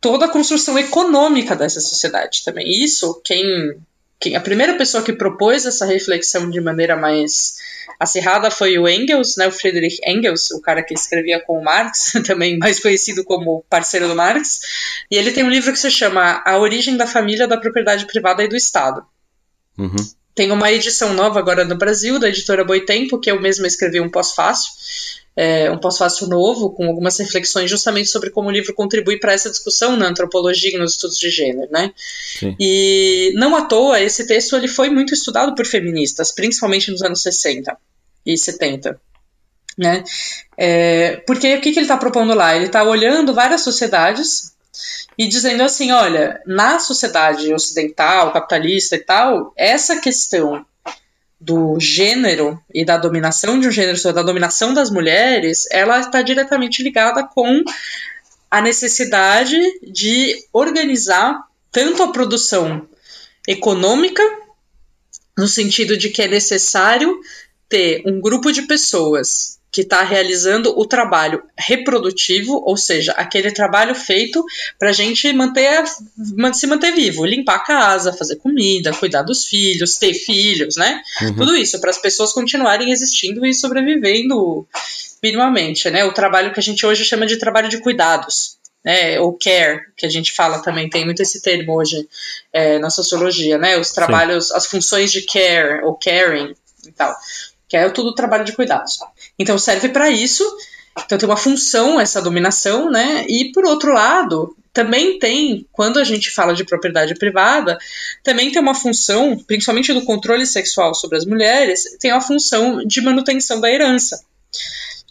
toda a construção econômica dessa sociedade também. Isso, quem, quem a primeira pessoa que propôs essa reflexão de maneira mais acirrada foi o Engels, né, o Friedrich Engels, o cara que escrevia com o Marx, também mais conhecido como parceiro do Marx, e ele tem um livro que se chama A Origem da Família, da Propriedade Privada e do Estado. Uhum. Tem uma edição nova agora no Brasil, da editora Boitempo, que eu mesma escrevi um pós-fácil, é, um pós-fácil novo, com algumas reflexões justamente sobre como o livro contribui para essa discussão na antropologia e nos estudos de gênero, né? Sim. E não à toa, esse texto ele foi muito estudado por feministas, principalmente nos anos 60 e 70. Né? É, porque o que, que ele está propondo lá? Ele está olhando várias sociedades e dizendo assim: olha, na sociedade ocidental, capitalista e tal, essa questão do gênero e da dominação de um gênero, da dominação das mulheres, ela está diretamente ligada com a necessidade de organizar tanto a produção econômica, no sentido de que é necessário ter um grupo de pessoas que está realizando o trabalho reprodutivo, ou seja, aquele trabalho feito para a gente manter, se manter vivo, limpar a casa, fazer comida, cuidar dos filhos, ter filhos, né? Uhum. Tudo isso para as pessoas continuarem existindo e sobrevivendo minimamente, né? O trabalho que a gente hoje chama de trabalho de cuidados. Né, ou care, que a gente fala também, tem muito esse termo hoje é, na sociologia, né? Os trabalhos, Sim. as funções de care ou caring e tal que é tudo trabalho de cuidados. Então serve para isso. Então tem uma função essa dominação, né? E por outro lado, também tem, quando a gente fala de propriedade privada, também tem uma função, principalmente do controle sexual sobre as mulheres, tem a função de manutenção da herança.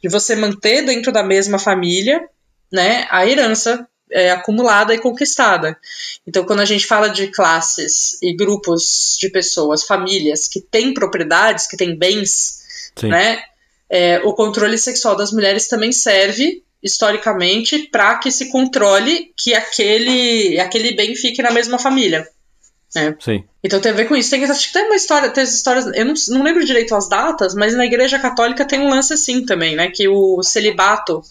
De você manter dentro da mesma família, né, a herança é, acumulada e conquistada. Então, quando a gente fala de classes e grupos de pessoas, famílias que têm propriedades, que têm bens, Sim. né, é, o controle sexual das mulheres também serve historicamente para que se controle que aquele, aquele bem fique na mesma família. Né? Sim. Então tem a ver com isso. Tem, acho que tem uma história, tem histórias, eu não, não lembro direito as datas, mas na Igreja Católica tem um lance assim também, né? Que o celibato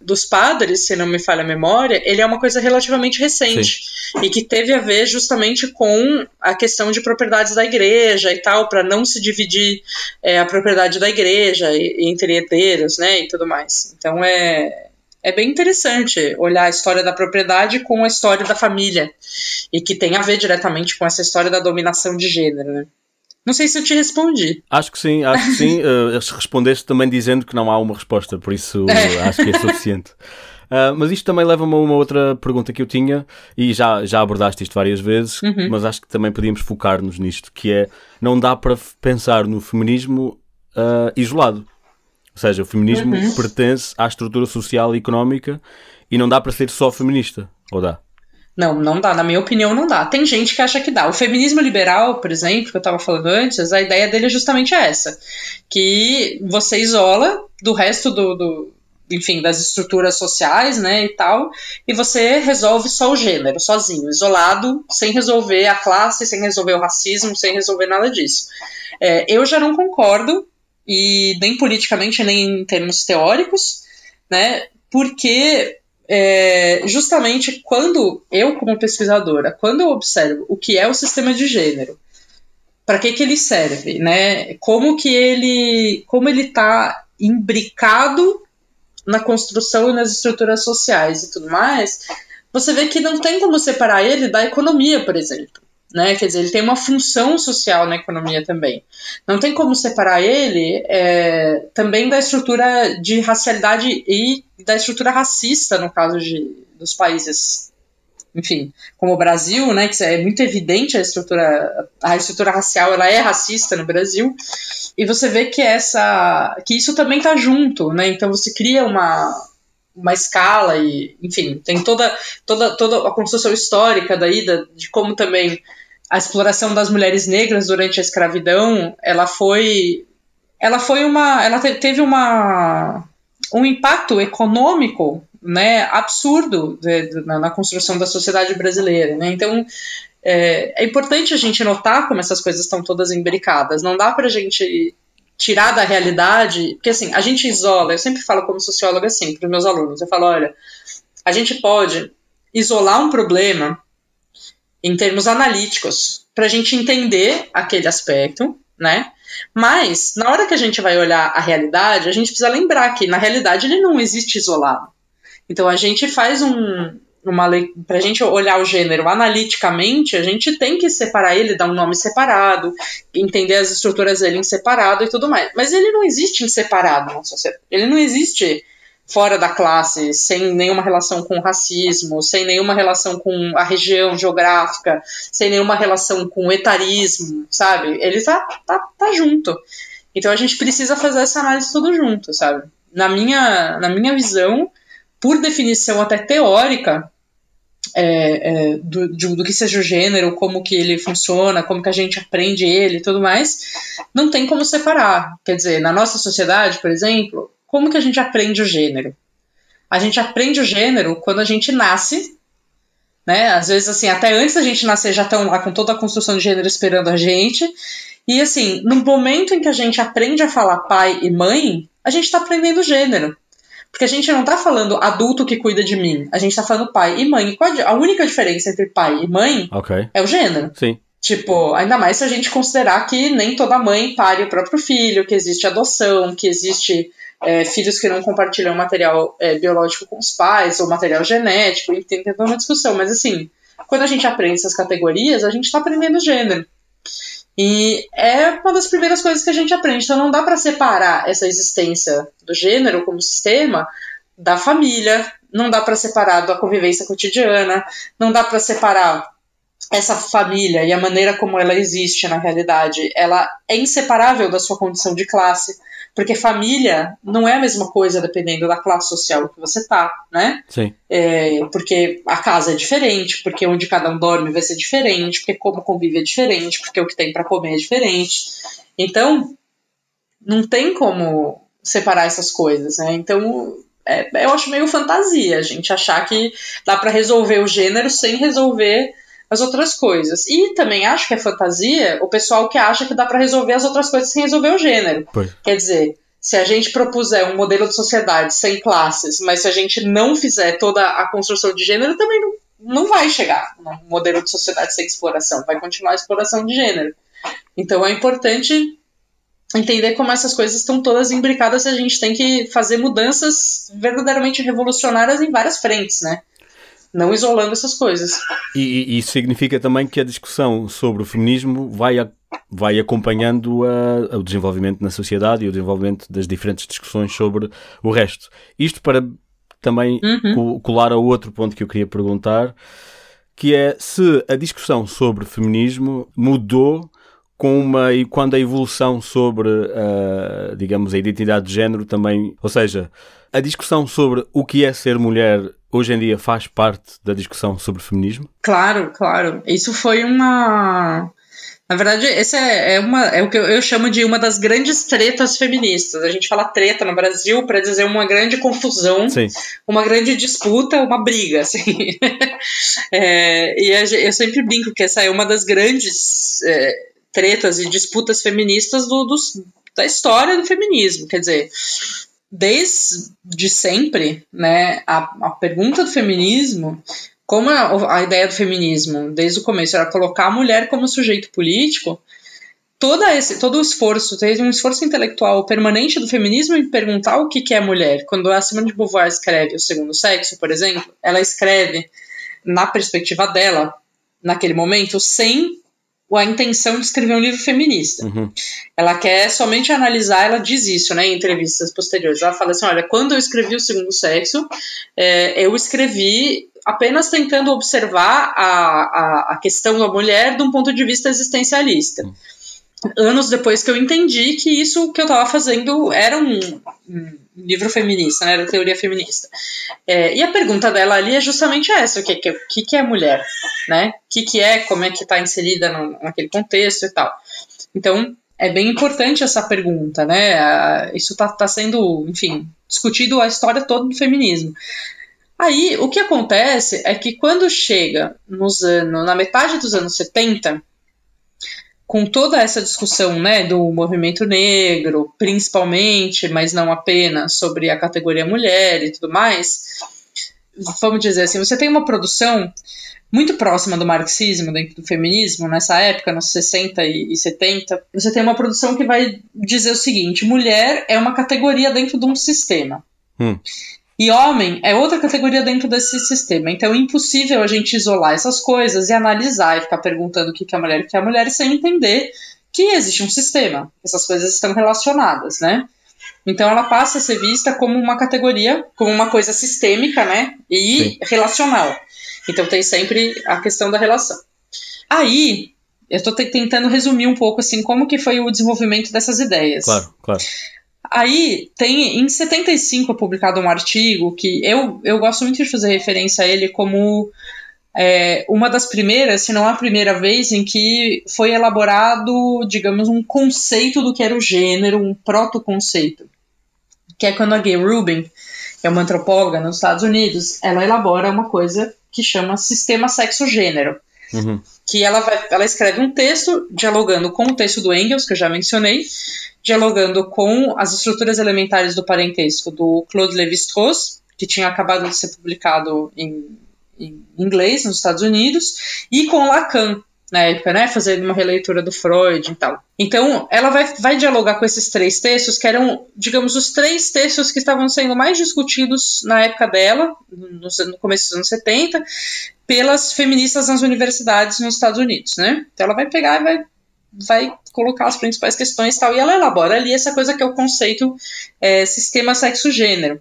dos padres, se não me falha a memória, ele é uma coisa relativamente recente Sim. e que teve a ver justamente com a questão de propriedades da igreja e tal, para não se dividir é, a propriedade da igreja entre herdeiros, né, e tudo mais. Então é é bem interessante olhar a história da propriedade com a história da família e que tem a ver diretamente com essa história da dominação de gênero, né? Não sei se eu te respondi. Acho que sim, acho que sim. Uh, respondeste também dizendo que não há uma resposta, por isso uh, acho que é suficiente. Uh, mas isto também leva-me a uma outra pergunta que eu tinha, e já, já abordaste isto várias vezes, uhum. mas acho que também podíamos focar-nos nisto, que é, não dá para pensar no feminismo uh, isolado. Ou seja, o feminismo uhum. pertence à estrutura social e económica e não dá para ser só feminista, ou dá? Não, não dá. Na minha opinião, não dá. Tem gente que acha que dá. O feminismo liberal, por exemplo, que eu estava falando antes, a ideia dele é justamente essa: que você isola do resto do, do enfim, das estruturas sociais, né, e tal, e você resolve só o gênero, sozinho, isolado, sem resolver a classe, sem resolver o racismo, sem resolver nada disso. É, eu já não concordo, e nem politicamente, nem em termos teóricos, né, porque é, justamente quando eu, como pesquisadora, quando eu observo o que é o sistema de gênero, para que, que ele serve, né, como que ele, como ele está imbricado na construção e nas estruturas sociais e tudo mais, você vê que não tem como separar ele da economia, por exemplo. Né? Quer dizer, ele tem uma função social na economia também. Não tem como separar ele é, também da estrutura de racialidade e da estrutura racista, no caso de, dos países enfim, como o Brasil, né, que é muito evidente a estrutura, a estrutura racial, ela é racista no Brasil, e você vê que essa, que isso também está junto, né, então você cria uma, uma escala e, enfim, tem toda, toda, toda a construção histórica daí, da, de como também a exploração das mulheres negras durante a escravidão, ela foi, ela foi uma, ela teve uma, um impacto econômico né, absurdo de, de, na, na, construção da sociedade brasileira. Né? Então, é, é, importante a gente notar como essas coisas estão todas embericadas. Não dá para a gente tirar da realidade, porque assim, a gente isola, eu sempre falo como socióloga assim para os meus alunos, eu falo, olha, a gente pode isolar um problema em termos analíticos, para a gente entender aquele aspecto, né? Mas, na hora que a gente vai olhar a realidade, a gente precisa lembrar que, na realidade, ele não existe isolado. Então a gente faz um, uma para a gente olhar o gênero analiticamente, a gente tem que separar ele, dar um nome separado, entender as estruturas dele em separado e tudo mais. Mas ele não existe em separado na sociedade. Ele não existe fora da classe, sem nenhuma relação com o racismo, sem nenhuma relação com a região geográfica, sem nenhuma relação com o etarismo, sabe? Ele tá, tá, tá junto. Então a gente precisa fazer essa análise tudo junto, sabe? Na minha, na minha visão, por definição até teórica, é, é, do, do, do, que seja o gênero, como que ele funciona, como que a gente aprende ele e tudo mais, não tem como separar. Quer dizer, na nossa sociedade, por exemplo, como que a gente aprende o gênero? A gente aprende o gênero quando a gente nasce, né? Às vezes, assim, até antes da gente nascer já estão lá com toda a construção de gênero esperando a gente. E, assim, no momento em que a gente aprende a falar pai e mãe, a gente está aprendendo gênero. Porque a gente não tá falando adulto que cuida de mim, a gente tá falando pai e mãe. E a única diferença entre pai e mãe okay. é o gênero. Sim. Tipo, ainda mais se a gente considerar que nem toda mãe pare o próprio filho, que existe adoção, que existe é, filhos que não compartilham material é, biológico com os pais, ou material genético, e tem toda uma discussão. Mas assim, quando a gente aprende essas categorias, a gente está aprendendo gênero. E é uma das primeiras coisas que a gente aprende. Então não dá para separar essa existência do gênero como sistema da família, não dá para separar da convivência cotidiana, não dá para separar essa família e a maneira como ela existe na realidade, ela é inseparável da sua condição de classe. Porque família não é a mesma coisa dependendo da classe social que você tá, né? Sim. É, porque a casa é diferente, porque onde cada um dorme vai ser diferente, porque como convive é diferente, porque o que tem para comer é diferente. Então, não tem como separar essas coisas, né? Então, é, eu acho meio fantasia a gente achar que dá para resolver o gênero sem resolver as outras coisas. E também acho que é fantasia o pessoal que acha que dá para resolver as outras coisas sem resolver o gênero. Pois. Quer dizer, se a gente propuser um modelo de sociedade sem classes, mas se a gente não fizer toda a construção de gênero, também não, não vai chegar num modelo de sociedade sem exploração, vai continuar a exploração de gênero. Então é importante entender como essas coisas estão todas imbricadas e a gente tem que fazer mudanças verdadeiramente revolucionárias em várias frentes, né? Não isolando essas coisas. E, isso significa também que a discussão sobre o feminismo vai, a, vai acompanhando a, o desenvolvimento na sociedade e o desenvolvimento das diferentes discussões sobre o resto. Isto para também uhum. colar a outro ponto que eu queria perguntar, que é se a discussão sobre feminismo mudou com uma e quando a evolução sobre, uh, digamos, a identidade de género também, ou seja, a discussão sobre o que é ser mulher hoje em dia faz parte da discussão sobre feminismo? Claro, claro. Isso foi uma Na verdade, esse é, é, uma, é o que eu, eu, chamo de uma das grandes tretas feministas. A gente fala treta no Brasil para dizer uma grande confusão, Sim. uma grande disputa, uma briga. Assim. é, e eu sempre brinco que essa é uma das grandes é, tretas e disputas feministas do, dos, da história do feminismo. Quer dizer, desde sempre, né, a, a pergunta do feminismo como a, a, ideia do feminismo, desde o começo, era colocar a mulher como sujeito político, toda esse, todo o esforço, teve um esforço intelectual permanente do feminismo em perguntar o que, que é mulher. Quando a Simone de Beauvoir escreve O Segundo Sexo, por exemplo, ela escreve, na perspectiva dela, naquele momento, sem a intenção de escrever um livro feminista. Uhum. Ela quer somente analisar, ela diz isso né, em entrevistas posteriores. Ela fala assim: olha, quando eu escrevi O Segundo Sexo, é, eu escrevi apenas tentando observar a, a, a, questão da mulher de um ponto de vista existencialista. Anos depois que eu entendi que isso que eu estava fazendo era um, um, livro feminista, né, era teoria feminista. É, e a pergunta dela ali é justamente essa: o que, que, que, que é mulher? Né? O que, que é, como é que está inserida no, naquele contexto e tal. Então, é bem importante essa pergunta, né? Isso está tá sendo, enfim, discutido a história toda do feminismo. Aí, o que acontece é que quando chega nos anos, na metade dos anos 70, com toda essa discussão né, do movimento negro, principalmente, mas não apenas, sobre a categoria mulher e tudo mais, vamos dizer assim, você tem uma produção muito próxima do marxismo, dentro do feminismo, nessa época, nos 60 e 70, você tem uma produção que vai dizer o seguinte: mulher é uma categoria dentro de um sistema. Hum. E homem é outra categoria dentro desse sistema. Então é impossível a gente isolar essas coisas e analisar e ficar perguntando o que é mulher e o que é mulher sem entender que existe um sistema. Essas coisas estão relacionadas, né? Então ela passa a ser vista como uma categoria, como uma coisa sistêmica, né? E Sim. relacional. Então tem sempre a questão da relação. Aí, eu estou tentando resumir um pouco assim como que foi o desenvolvimento dessas ideias. Claro, claro. Aí tem em 75 é publicado um artigo que eu, eu gosto muito de fazer referência a ele como é, uma das primeiras, se não a primeira vez, em que foi elaborado, digamos, um conceito do que era o gênero, um proto-conceito. Que é quando a Gay Rubin, que é uma antropóloga nos Estados Unidos, ela elabora uma coisa que chama sistema sexo-gênero. Uhum. Que ela, vai, ela escreve um texto dialogando com o texto do Engels, que eu já mencionei, dialogando com as estruturas elementares do parentesco do Claude Lévi-Strauss, que tinha acabado de ser publicado em, em inglês nos Estados Unidos, e com Lacan, época, né, fazendo uma releitura do Freud e tal. Então, ela vai, vai dialogar com esses três textos, que eram, digamos, os três textos que estavam sendo mais discutidos na época dela, no, no começo dos anos 70, pelas feministas nas universidades nos Estados Unidos, né? Então, ela vai pegar e vai vai colocar as principais questões e tal, e ela elabora ali essa coisa que é o conceito é, sistema sexo-gênero.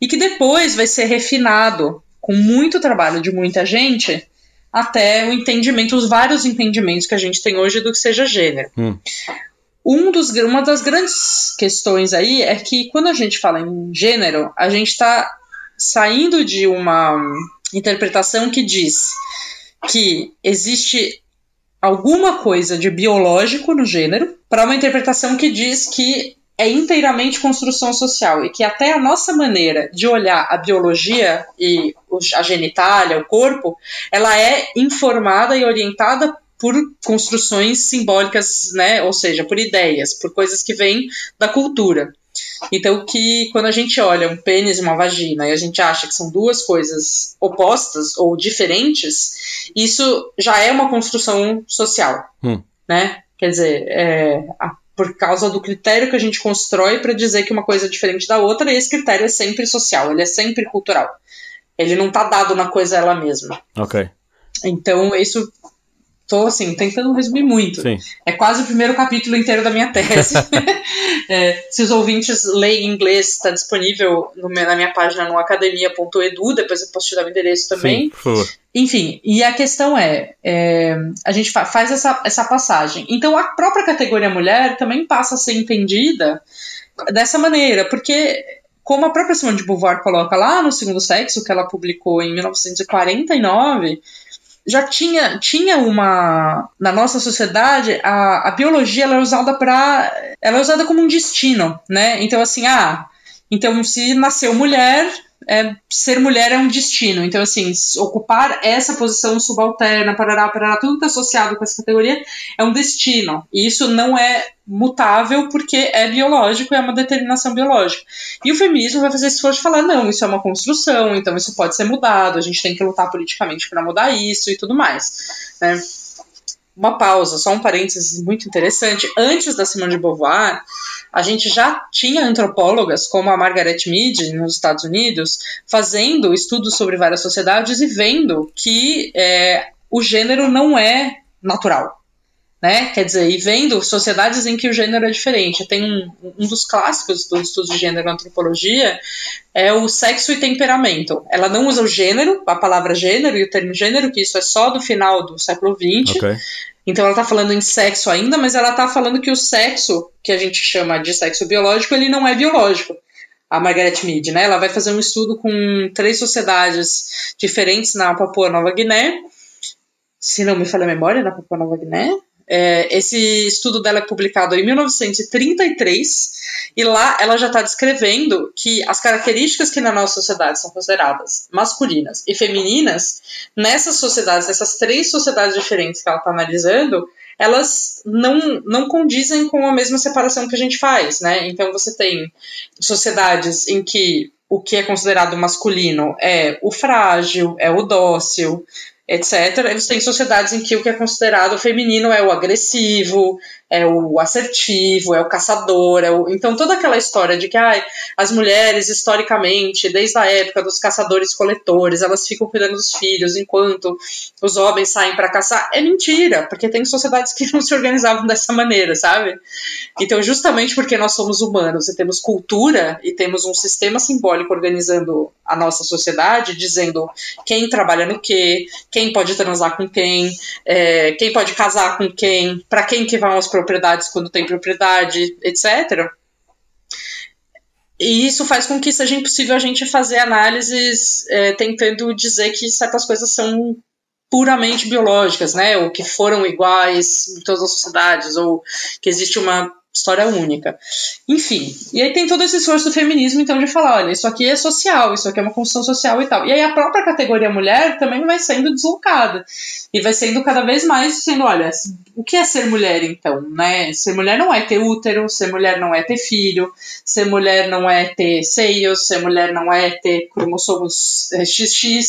E que depois vai ser refinado com muito trabalho de muita gente até o entendimento, os vários entendimentos que a gente tem hoje do que seja gênero. Hum. Um dos, uma das grandes questões aí é que quando a gente fala em gênero, a gente está saindo de uma interpretação que diz que existe alguma coisa de biológico no gênero para uma interpretação que diz que é inteiramente construção social e que até a nossa maneira de olhar a biologia e a genitália, o corpo, ela é informada e orientada por construções simbólicas, né? Ou seja, por ideias, por coisas que vêm da cultura. Então, que quando a gente olha um pênis e uma vagina e a gente acha que são duas coisas opostas ou diferentes, isso já é uma construção social, hum. né? Quer dizer, é, a, por causa do critério que a gente constrói para dizer que uma coisa é diferente da outra, e esse critério é sempre social, ele é sempre cultural. Ele não está dado na coisa ela mesma. Ok. Então, isso Tô, assim, tentando resumir muito. Sim. É quase o primeiro capítulo inteiro da minha tese. é, se os ouvintes leem inglês, está disponível no, na minha página no academia.edu, depois eu posso te dar o endereço também. Sim, por favor. Enfim, e a questão é, é a gente fa faz essa, essa passagem. Então, a própria categoria mulher também passa a ser entendida dessa maneira, porque como a própria Simone de Beauvoir coloca lá no Segundo Sexo, que ela publicou em 1949, já tinha, tinha uma. Na nossa sociedade, a, a biologia ela é usada para. Ela é usada como um destino, né? Então, assim, ah, então se nasceu mulher, é, ser mulher é um destino. Então, assim, ocupar essa posição subalterna, parará, parará, tudo que está associado com essa categoria é um destino. E isso não é mutável porque é biológico, é uma determinação biológica. E o feminismo vai fazer esforço de falar: não, isso é uma construção, então isso pode ser mudado, a gente tem que lutar politicamente para mudar isso e tudo mais. Né? uma pausa, só um parênteses muito interessante. Antes da Simone de Beauvoir, a gente já tinha antropólogas como a Margaret Mead nos Estados Unidos fazendo estudos sobre várias sociedades e vendo que é, o gênero não é natural. Né? Quer dizer, e vendo sociedades em que o gênero é diferente. Tem um, um dos clássicos do estudo de gênero na antropologia é o sexo e temperamento. Ela não usa o gênero, a palavra gênero e o termo gênero, que isso é só do final do século XX. Okay. Então ela está falando em sexo ainda, mas ela está falando que o sexo, que a gente chama de sexo biológico, ele não é biológico. A Margaret Mead, né? Ela vai fazer um estudo com três sociedades diferentes na Papua Nova Guiné. Se não me falha a memória, na Papua Nova Guiné. É, esse estudo dela é publicado em 1933 e lá ela já está descrevendo que as características que na nossa sociedade são consideradas masculinas e femininas, nessas sociedades, nessas três sociedades diferentes que ela está analisando, elas não, não condizem com a mesma separação que a gente faz, né? Então você tem sociedades em que o que é considerado masculino é o frágil, é o dócil, etc. Eles têm sociedades em que o que é considerado feminino é o agressivo, é o assertivo, é o caçador, é o... então toda aquela história de que ai, as mulheres historicamente, desde a época dos caçadores-coletores, elas ficam cuidando dos filhos enquanto os homens saem para caçar, é mentira, porque tem sociedades que não se organizavam dessa maneira, sabe? Então justamente porque nós somos humanos e temos cultura e temos um sistema simbólico organizando a nossa sociedade, dizendo quem trabalha no quê, quem pode transar com quem, é, quem pode casar com quem, para quem que vão as propriedades quando tem propriedade, etc. E isso faz com que seja impossível a gente fazer análises é, tentando dizer que certas coisas são puramente biológicas, né? Ou que foram iguais em todas as sociedades, ou que existe uma história única. Enfim, e aí tem todo esse esforço do feminismo, então, de falar, olha, isso aqui é social, isso aqui é uma construção social e tal. E aí a própria categoria mulher também vai sendo deslocada. E vai sendo cada vez mais sendo, olha, o que é ser mulher, então, né? Ser mulher não é ter útero, ser mulher não é ter filho, ser mulher não é ter seios, ser mulher não é ter cromossomos XX, é,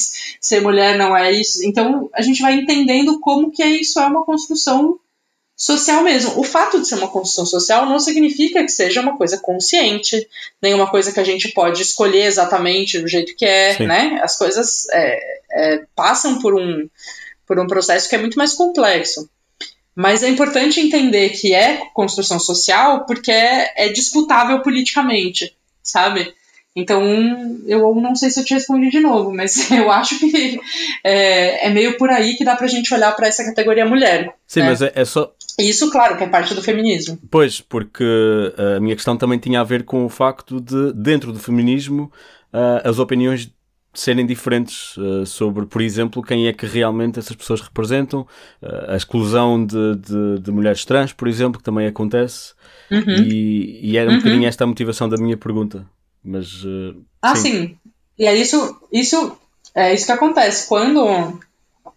ser mulher não é isso. Então, a gente vai entendendo como que isso é uma construção social mesmo. O fato de ser uma construção social não significa que seja uma coisa consciente, nem uma coisa que a gente pode escolher exatamente do jeito que é, Sim. né? As coisas é, é, passam por um, por um processo que é muito mais complexo. Mas é importante entender que é construção social porque é, é disputável politicamente, sabe? Então, eu não sei se eu te respondi de novo, mas eu acho que é, é meio por aí que dá pra gente olhar para essa categoria mulher. Sim, né? mas é, é, só. Isso, claro, que é parte do feminismo. Pois, porque a minha questão também tinha a ver com o facto de, dentro do feminismo, uh, as opiniões serem diferentes uh, sobre, por exemplo, quem é que realmente essas pessoas representam, uh, a exclusão de, de, de, mulheres trans, por exemplo, que também acontece, uhum. e, e, era um uhum. bocadinho esta a motivação da minha pergunta. Mas. Uh, ah, sim. sim. E é isso, isso, é isso que acontece. Quando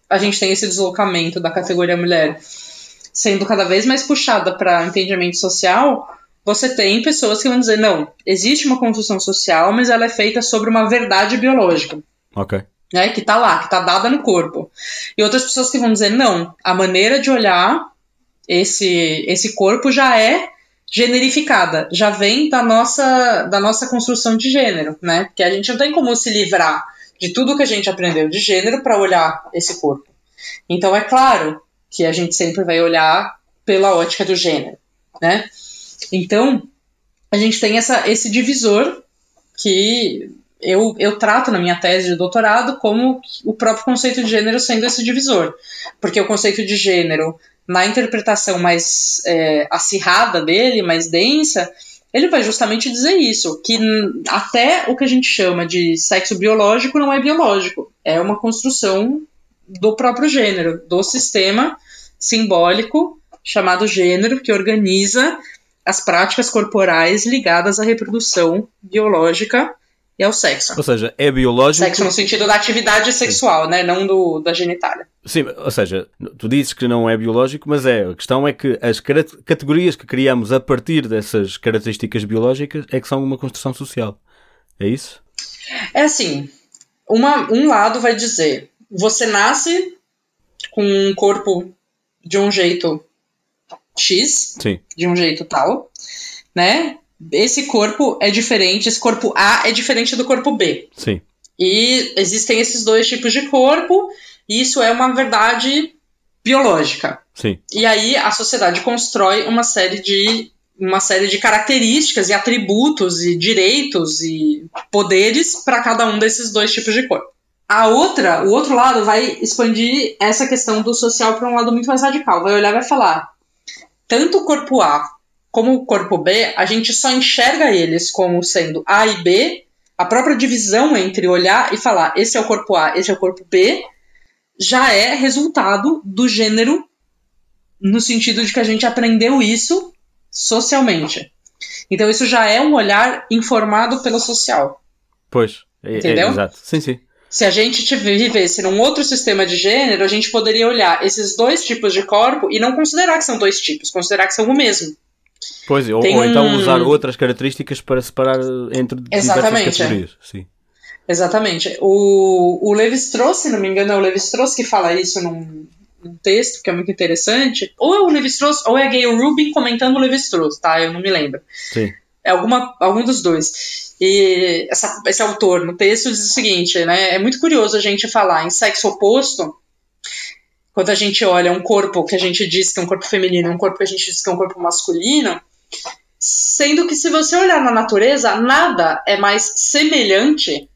a gente tem esse deslocamento da categoria mulher sendo cada vez mais puxada para entendimento social, você tem pessoas que vão dizer: não, existe uma construção social, mas ela é feita sobre uma verdade biológica. Ok. Né, que tá lá, que tá dada no corpo. E outras pessoas que vão dizer: não, a maneira de olhar esse, esse corpo já é generificada, já vem da nossa, da nossa construção de gênero, né? Porque a gente não tem como se livrar de tudo que a gente aprendeu de gênero para olhar esse corpo. Então é claro que a gente sempre vai olhar pela ótica do gênero, né? Então a gente tem essa, esse divisor que eu, eu trato na minha tese de doutorado como o próprio conceito de gênero sendo esse divisor. Porque o conceito de gênero na interpretação mais é, acirrada dele, mais densa, ele vai justamente dizer isso, que até o que a gente chama de sexo biológico não é biológico, é uma construção do próprio gênero, do sistema simbólico chamado gênero, que organiza as práticas corporais ligadas à reprodução biológica e ao sexo. Ou seja, é biológico. Sexo no sentido da atividade sexual, Sim. né? Não do, da genitália. Sim, ou seja, tu dizes que não é biológico, mas é. A questão é que as categorias que criamos a partir dessas características biológicas é que são uma construção social. É isso? É assim. Uma, um lado vai dizer: você nasce com um corpo de um jeito X, Sim. de um jeito tal, né? Esse corpo é diferente, esse corpo A é diferente do corpo B. Sim. E existem esses dois tipos de corpo, e isso é uma verdade biológica. Sim. E aí a sociedade constrói uma série de uma série de características e atributos e direitos e poderes para cada um desses dois tipos de corpo. A outra, o outro lado vai expandir essa questão do social para um lado muito mais radical. Vai olhar e vai falar: tanto o corpo A como o corpo B, a gente só enxerga eles como sendo A e B. A própria divisão entre olhar e falar esse é o corpo A, esse é o corpo B, já é resultado do gênero, no sentido de que a gente aprendeu isso socialmente. Então isso já é um olhar informado pelo social. Pois, é, é Entendeu? É, exato. Sim, sim. Se a gente vivesse num outro sistema de gênero, a gente poderia olhar esses dois tipos de corpo e não considerar que são dois tipos, considerar que são o mesmo. Pois, ou, ou, então usar outras características para separar entre Exatamente. diversas categorias. Sim. Exatamente. O, o Levi-Strauss, se não me engano, é o Levi-Strauss que fala isso num, num, texto que é muito interessante. Ou é o Levi-Strauss, ou é Gayle Rubin comentando o Levi-Strauss, tá? Eu não me lembro. Sim. É alguma, algum dos dois. E essa, esse autor no texto diz o seguinte, né? É muito curioso a gente falar em sexo oposto quando a gente olha um corpo que a gente diz que é um corpo feminino um corpo que a gente diz que é um corpo masculino, sendo que se você olhar na natureza, nada é mais semelhante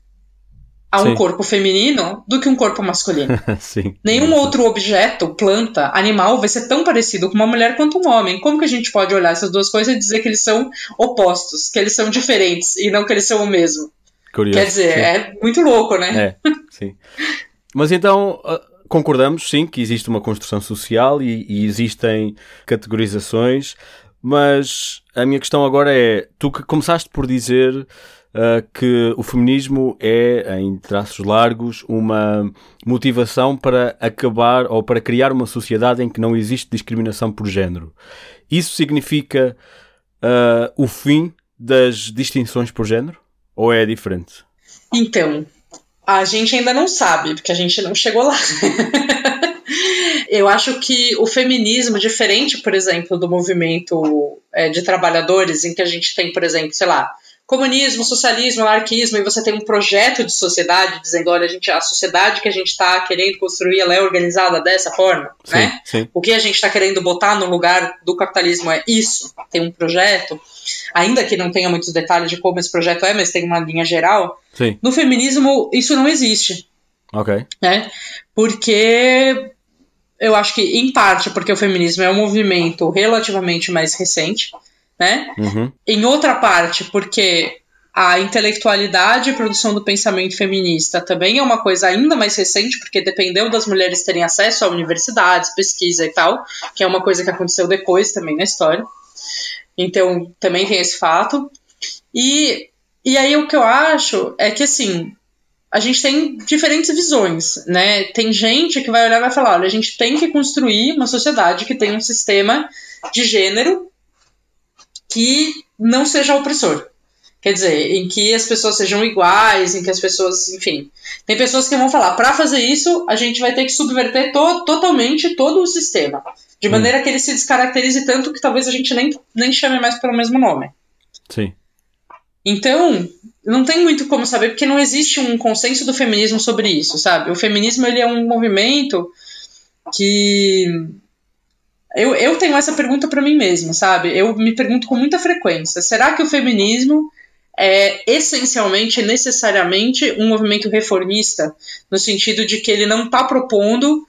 a um Sim. corpo feminino do que um corpo masculino. Sim. Nenhum outro objeto, planta, animal vai ser tão parecido com uma mulher quanto um homem. Como que a gente pode olhar essas duas coisas e dizer que eles são opostos, que eles são diferentes e não que eles são o mesmo? Curioso, Quer dizer, sim. é muito louco, né? É, sim. Mas então, ah, concordamos, sim, que existe uma construção social e, e existem categorizações, mas a minha questão agora é: tu que começaste por dizer uh, que o feminismo é, em traços largos, uma motivação para acabar ou para criar uma sociedade em que não existe discriminação por género. Isso significa uh, o fim das distinções por género? Ou é diferente? Então, a gente ainda não sabe, porque a gente não chegou lá. Eu acho que o feminismo, diferente, por exemplo, do movimento é, de trabalhadores, em que a gente tem, por exemplo, sei lá, comunismo, socialismo, anarquismo, e você tem um projeto de sociedade dizendo, olha, a, gente, a sociedade que a gente está querendo construir, ela é organizada dessa forma, sim, né? Sim. O que a gente está querendo botar no lugar do capitalismo é isso, tem um projeto, ainda que não tenha muitos detalhes de como esse projeto é, mas tem uma linha geral. Sim. No feminismo, isso não existe. Ok. Né? Porque eu acho que, em parte, porque o feminismo é um movimento relativamente mais recente, né? Uhum. Em outra parte, porque a intelectualidade e produção do pensamento feminista também é uma coisa ainda mais recente, porque dependeu das mulheres terem acesso a universidades, pesquisa e tal, que é uma coisa que aconteceu depois também na história. Então, também tem esse fato. E, e aí o que eu acho é que, assim, a gente tem diferentes visões, né? Tem gente que vai olhar e vai falar, olha, a gente tem que construir uma sociedade que tenha um sistema de gênero que não seja opressor. Quer dizer, em que as pessoas sejam iguais, em que as pessoas, enfim. Tem pessoas que vão falar, para fazer isso, a gente vai ter que subverter to totalmente todo o sistema. De hum. maneira hum. que ele se descaracterize tanto que talvez a gente nem, nem chame mais pelo mesmo nome. Sim. Então, não tem muito como saber, porque não existe um consenso do feminismo sobre isso, sabe? O feminismo ele é um movimento que eu, eu tenho essa pergunta para mim mesma, sabe? Eu me pergunto com muita frequência: será que o feminismo é essencialmente, necessariamente, um movimento reformista, no sentido de que ele não está propondo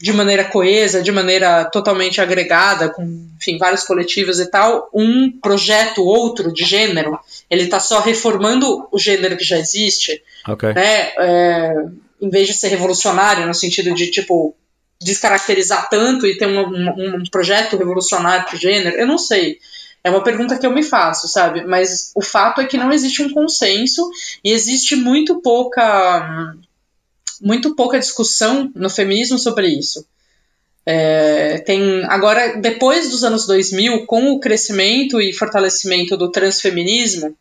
de maneira coesa, de maneira totalmente agregada, com enfim, vários coletivos e tal, um projeto outro de gênero. Ele está só reformando o gênero que já existe. Okay. Né? É, em vez de ser revolucionário, no sentido de, tipo, descaracterizar tanto e ter um, um, um projeto revolucionário de gênero? Eu não sei. É uma pergunta que eu me faço, sabe? Mas o fato é que não existe um consenso e existe muito pouca muito pouca discussão no feminismo sobre isso. É, tem agora depois dos anos 2000 com o crescimento e fortalecimento do transfeminismo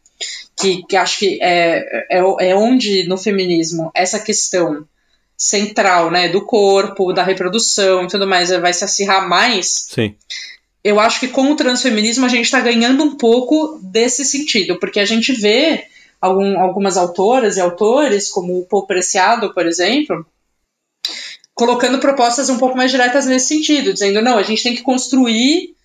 que, que acho que é, é, é onde no feminismo essa questão central né do corpo da reprodução e tudo mais vai se acirrar mais Sim. eu acho que com o transfeminismo a gente está ganhando um pouco desse sentido, porque a gente vê algum, algumas autoras e autores, como o Paul Preciado, por exemplo, colocando propostas um pouco mais diretas nesse sentido, dizendo, não, a gente tem que construir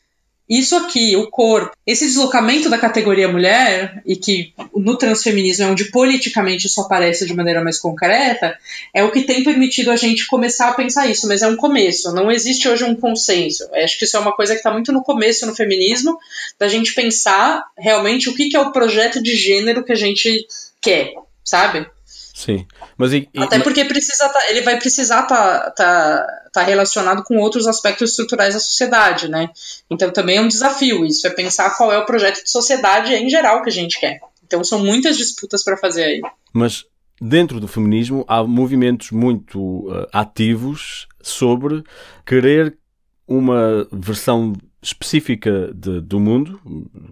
isso aqui, o corpo, esse deslocamento da categoria mulher, e que no transfeminismo é onde politicamente isso aparece de maneira mais concreta, é o que tem permitido a gente começar a pensar isso, mas é um começo, não existe hoje um consenso. Eu acho que isso é uma coisa que está muito no começo no feminismo, da gente pensar realmente o que, que é o projeto de gênero que a gente quer, sabe? Sim. Mas e, e, Até porque precisa tá, ele vai precisar estar tá, tá, tá relacionado com outros aspectos estruturais da sociedade, né? Então também é um desafio isso, é pensar qual é o projeto de sociedade em geral que a gente quer. Então são muitas disputas para fazer aí. Mas dentro do feminismo há movimentos muito uh, ativos sobre querer uma versão específica de, do mundo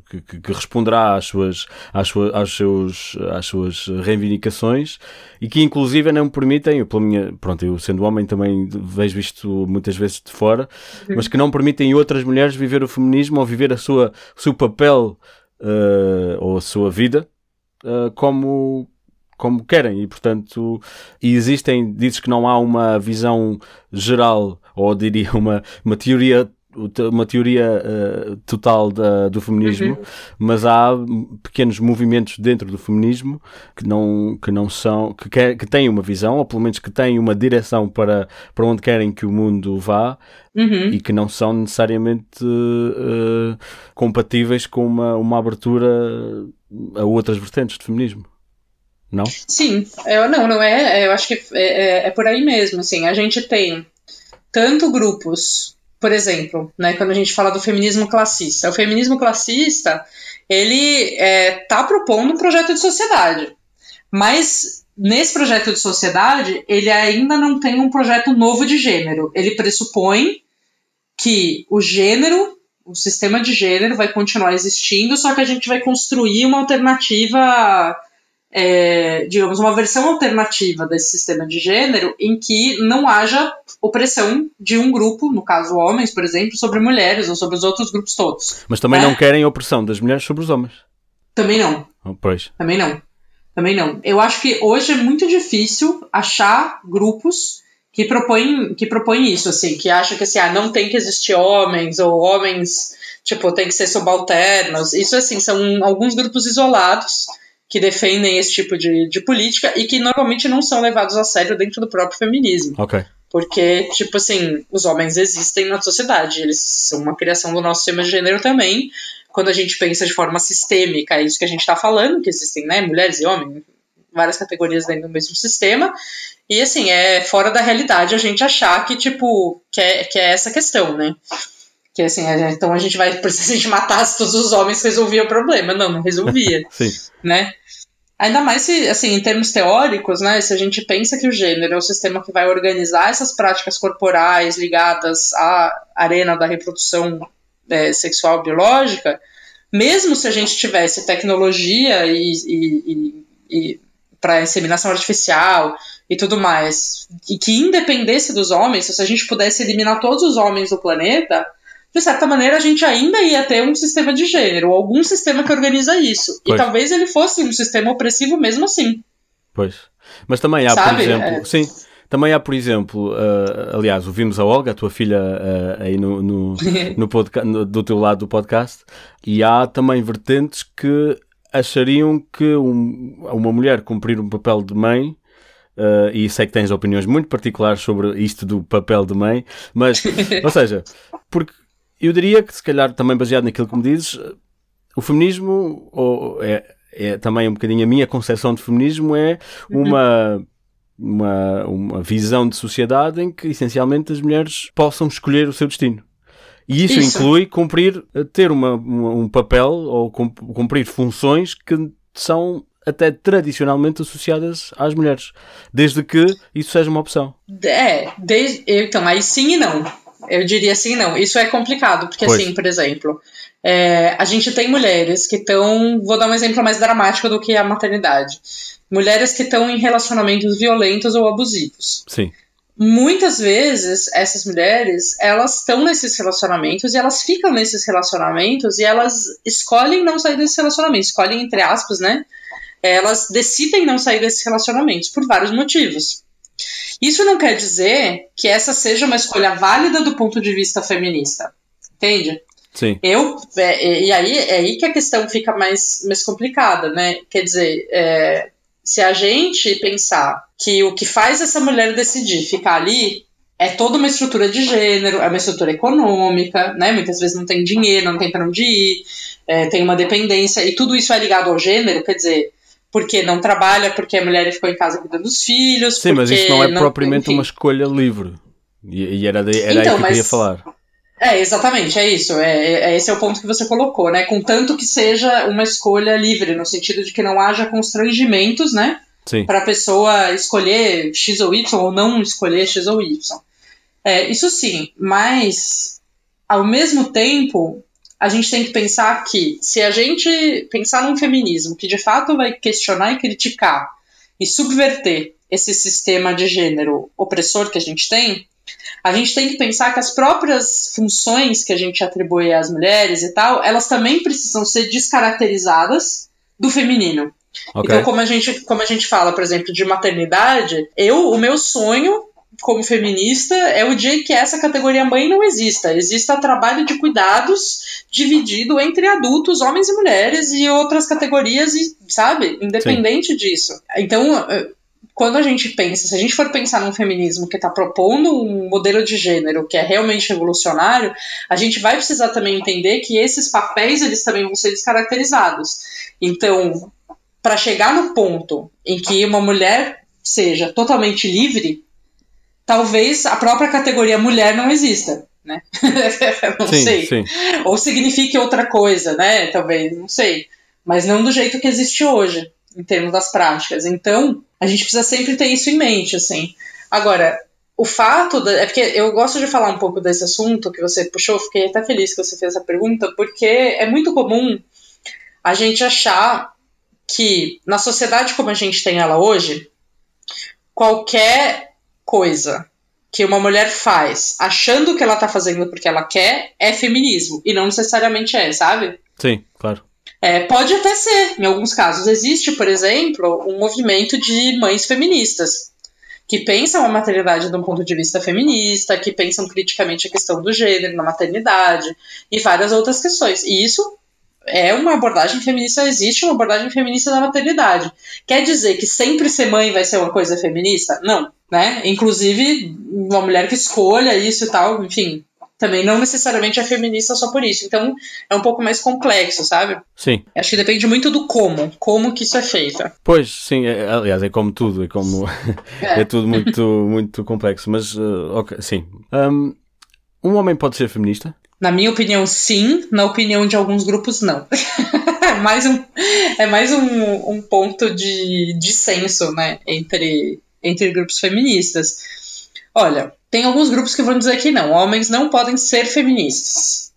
que, que, que, responderá às suas, às, suas, às, seus, às suas reivindicações e que inclusive não permitem, eu, pela minha, pronto, eu sendo homem também vejo isto muitas vezes de fora, uhum. mas que não permitem outras mulheres viver o feminismo ou viver a sua, o seu papel uh, ou a sua vida uh, como, como querem e portanto e existem, dizes que não há uma visão geral ou diria uma, uma teoria uma teoria uh, total da, do feminismo, uhum. mas há pequenos movimentos dentro do feminismo que não, que não são, que, quer, que têm uma visão, ou pelo menos que têm uma direção para, para onde querem que o mundo vá uhum. e que não são necessariamente uh, compatíveis com uma, uma abertura a outras vertentes de feminismo. Não? Sim, eu, não, não é. Eu acho que é, é, é por aí mesmo. Assim, a gente tem tanto grupos por exemplo, né, quando a gente fala do feminismo classista. O feminismo classista, ele é, tá propondo um projeto de sociedade, mas nesse projeto de sociedade, ele ainda não tem um projeto novo de gênero. Ele pressupõe que o gênero, o sistema de gênero vai continuar existindo, só que a gente vai construir uma alternativa é, digamos, uma versão alternativa desse sistema de gênero em que não haja opressão de um grupo, no caso homens, por exemplo, sobre mulheres ou sobre os outros grupos todos. Mas também né? não querem opressão das mulheres sobre os homens. Também não. Oh, pois. Também não. Também não. Eu acho que hoje é muito difícil achar grupos que propõem, que propõem isso, assim, que acham que assim, ah, não tem que existir homens, ou homens, tipo, tem que ser subalternos. Isso, assim, são alguns grupos isolados que defendem esse tipo de, de política e que normalmente não são levados a sério dentro do próprio feminismo. Ok. Porque, tipo assim, os homens existem na sociedade, eles são uma criação do nosso sistema de gênero também. Quando a gente pensa de forma sistêmica, é isso que a gente está falando, que existem né, mulheres e homens, várias categorias dentro do mesmo sistema. E assim, é fora da realidade a gente achar que, tipo, que é, que é essa questão, né? Que assim, a gente, então a gente vai, se a gente matasse todos os homens, resolvia o problema. Não, não resolvia. Sim. Né? Ainda mais se, assim, em termos teóricos, né, se a gente pensa que o gênero é o sistema que vai organizar essas práticas corporais ligadas à arena da reprodução é, sexual biológica, mesmo se a gente tivesse tecnologia e, e, e, e para inseminação artificial e tudo mais, e que independesse dos homens, se a gente pudesse eliminar todos os homens do planeta, de certa maneira, a gente ainda ia ter um sistema de gênero, ou algum sistema que organiza isso. Pois. E talvez ele fosse um sistema opressivo mesmo assim. Pois. Mas também há, Sabe? por exemplo. É... Sim. Também há, por exemplo, uh, aliás, ouvimos a Olga, a tua filha, uh, aí no, no, no, podcast, no, do teu lado do podcast, e há também vertentes que achariam que um, uma mulher cumprir um papel de mãe Uh, e sei que tens opiniões muito particulares sobre isto do papel de mãe, mas, ou seja, porque eu diria que, se calhar, também baseado naquilo que me dizes, o feminismo, ou é, é também um bocadinho a minha concepção de feminismo, é uma. uma, uma visão de sociedade em que essencialmente as mulheres possam escolher o seu destino. E isso, isso. inclui cumprir, ter uma, uma, um papel ou cumprir funções que são até tradicionalmente associadas às mulheres, desde que isso seja uma opção. É, desde, então, aí sim e não. Eu diria sim e não. Isso é complicado, porque pois. assim, por exemplo, é, a gente tem mulheres que estão. Vou dar um exemplo mais dramático do que a maternidade. Mulheres que estão em relacionamentos violentos ou abusivos. Sim. Muitas vezes, essas mulheres, elas estão nesses relacionamentos e elas ficam nesses relacionamentos e elas escolhem não sair desses relacionamentos. Escolhem, entre aspas, né? Elas decidem não sair desses relacionamentos por vários motivos. Isso não quer dizer que essa seja uma escolha válida do ponto de vista feminista. Entende? Sim. Eu, é, e aí é aí que a questão fica mais, mais complicada, né? Quer dizer, é, se a gente pensar que o que faz essa mulher decidir ficar ali é toda uma estrutura de gênero, é uma estrutura econômica, né? Muitas vezes não tem dinheiro, não tem para onde ir, é, tem uma dependência, e tudo isso é ligado ao gênero, quer dizer, porque não trabalha, porque a mulher ficou em casa cuidando dos filhos. Sim, mas isso não é não, propriamente enfim. uma escolha livre. E, e era, de, era então, aí que eu queria falar. É, exatamente, é isso. É, é, esse é o ponto que você colocou, né? Contanto que seja uma escolha livre, no sentido de que não haja constrangimentos, né? Para a pessoa escolher X ou Y ou não escolher X ou Y. É, isso sim, mas ao mesmo tempo a gente tem que pensar que se a gente pensar num feminismo que de fato vai questionar e criticar e subverter esse sistema de gênero opressor que a gente tem, a gente tem que pensar que as próprias funções que a gente atribui às mulheres e tal, elas também precisam ser descaracterizadas do feminino. Okay. Então, como a, gente, como a gente fala, por exemplo, de maternidade, eu, o meu sonho como feminista é o dia que essa categoria mãe não exista. Exista trabalho de cuidados dividido entre adultos, homens e mulheres e outras categorias, e, sabe? Independente Sim. disso. Então, quando a gente pensa, se a gente for pensar num feminismo que está propondo um modelo de gênero que é realmente revolucionário, a gente vai precisar também entender que esses papéis eles também vão ser descaracterizados. Então, para chegar no ponto em que uma mulher seja totalmente livre, talvez a própria categoria mulher não exista, né? não sim, sei. Sim. Ou signifique outra coisa, né? Talvez, não sei. Mas não do jeito que existe hoje em termos das práticas. Então, a gente precisa sempre ter isso em mente, assim. Agora, o fato. Da, é porque eu gosto de falar um pouco desse assunto que você puxou, fiquei até feliz que você fez essa pergunta, porque é muito comum a gente achar que na sociedade como a gente tem ela hoje, qualquer coisa que uma mulher faz achando que ela tá fazendo porque ela quer é feminismo. E não necessariamente é, sabe? Sim, claro. É, pode até ser, em alguns casos. Existe, por exemplo, um movimento de mães feministas que pensam a maternidade de um ponto de vista feminista, que pensam criticamente a questão do gênero na maternidade e várias outras questões. E isso é uma abordagem feminista, existe uma abordagem feminista da maternidade. Quer dizer que sempre ser mãe vai ser uma coisa feminista? Não, né? Inclusive, uma mulher que escolha isso e tal, enfim, também não necessariamente é feminista só por isso. Então é um pouco mais complexo, sabe? Sim. Acho que depende muito do como, como que isso é feito. Pois, sim, é, aliás, é como tudo, é como é, é tudo muito, muito complexo, mas uh, ok, sim. Um, um homem pode ser feminista? Na minha opinião, sim. Na opinião de alguns grupos, não. é mais um, é mais um, um ponto de dissenso, né, entre, entre grupos feministas. Olha, tem alguns grupos que vão dizer que não, homens não podem ser feministas.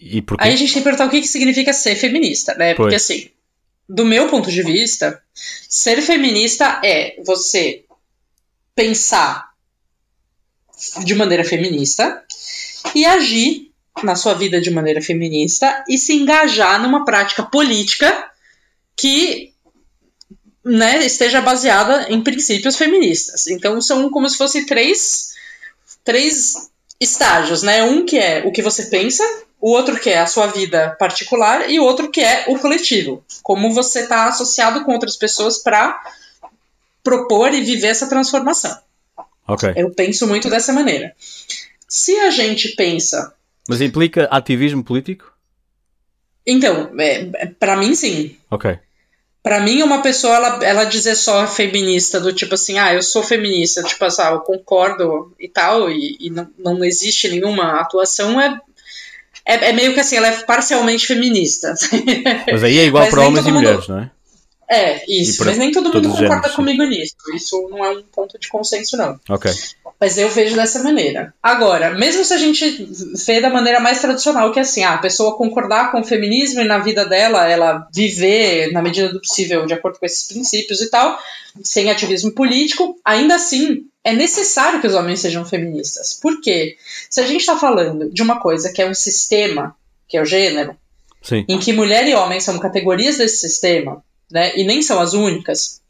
E? Aí a gente tem que perguntar o que, que significa ser feminista, né? Pois. Porque assim, do meu ponto de vista, ser feminista é você pensar de maneira feminista e agir na sua vida de maneira feminista e se engajar numa prática política que né, esteja baseada em princípios feministas. Então são como se fossem três, três estágios, né? Um que é o que você pensa, o outro que é a sua vida particular e o outro que é o coletivo. Como você está associado com outras pessoas para propor e viver essa transformação. Ok. Eu penso muito dessa maneira. Se a gente pensa. Mas implica ativismo político? Então, é para mim sim. Ok Para mim, uma pessoa, ela, ela dizer só feminista, do tipo assim, ah, eu sou feminista, tipo assim, ah, eu concordo e tal, e, e não, não existe nenhuma atuação, é, é, é, meio que assim, ela é parcialmente feminista. Mas aí é igual para homens e mulheres, não é? É, isso. Mas nem todo mundo concorda comigo nisso. Isso não é um ponto de consenso, não. Ok. Mas eu vejo dessa maneira. Agora, mesmo se a gente vê da maneira mais tradicional, que é assim, ah, a pessoa concordar com o feminismo e na vida dela ela viver, na medida do possível, de acordo com esses princípios e tal, sem ativismo político, ainda assim é necessário que os homens sejam feministas. Por quê? Se a gente está falando de uma coisa que é um sistema, que é o gênero, Sim. em que mulher e homem são categorias desse sistema, né, e nem são as únicas.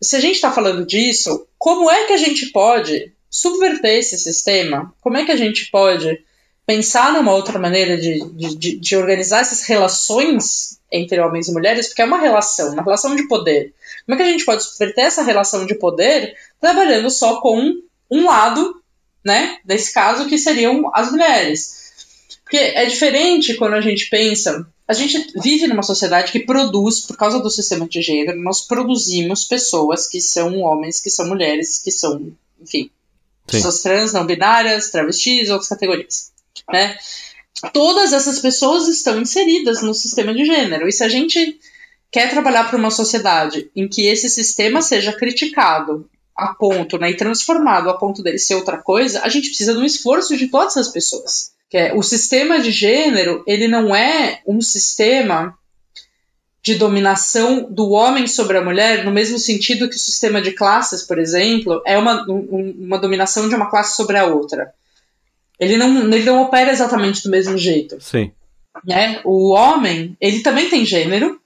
Se a gente está falando disso, como é que a gente pode subverter esse sistema? Como é que a gente pode pensar numa outra maneira de, de, de, organizar essas relações entre homens e mulheres? Porque é uma relação, uma relação de poder. Como é que a gente pode subverter essa relação de poder trabalhando só com um lado, né, desse caso, que seriam as mulheres? Porque é diferente quando a gente pensa a gente vive numa sociedade que produz, por causa do sistema de gênero, nós produzimos pessoas que são homens, que são mulheres, que são, enfim, Sim. pessoas trans, não binárias, travestis, outras categorias, né? Todas essas pessoas estão inseridas no sistema de gênero. E se a gente quer trabalhar para uma sociedade em que esse sistema seja criticado a ponto, né, e transformado a ponto dele ser outra coisa, a gente precisa de um esforço de todas as pessoas que é o sistema de gênero, ele não é um sistema de dominação do homem sobre a mulher, no mesmo sentido que o sistema de classes, por exemplo, é uma, um, uma dominação de uma classe sobre a outra. Ele não, ele não opera exatamente do mesmo jeito. Sim. Né? O homem, ele também tem gênero,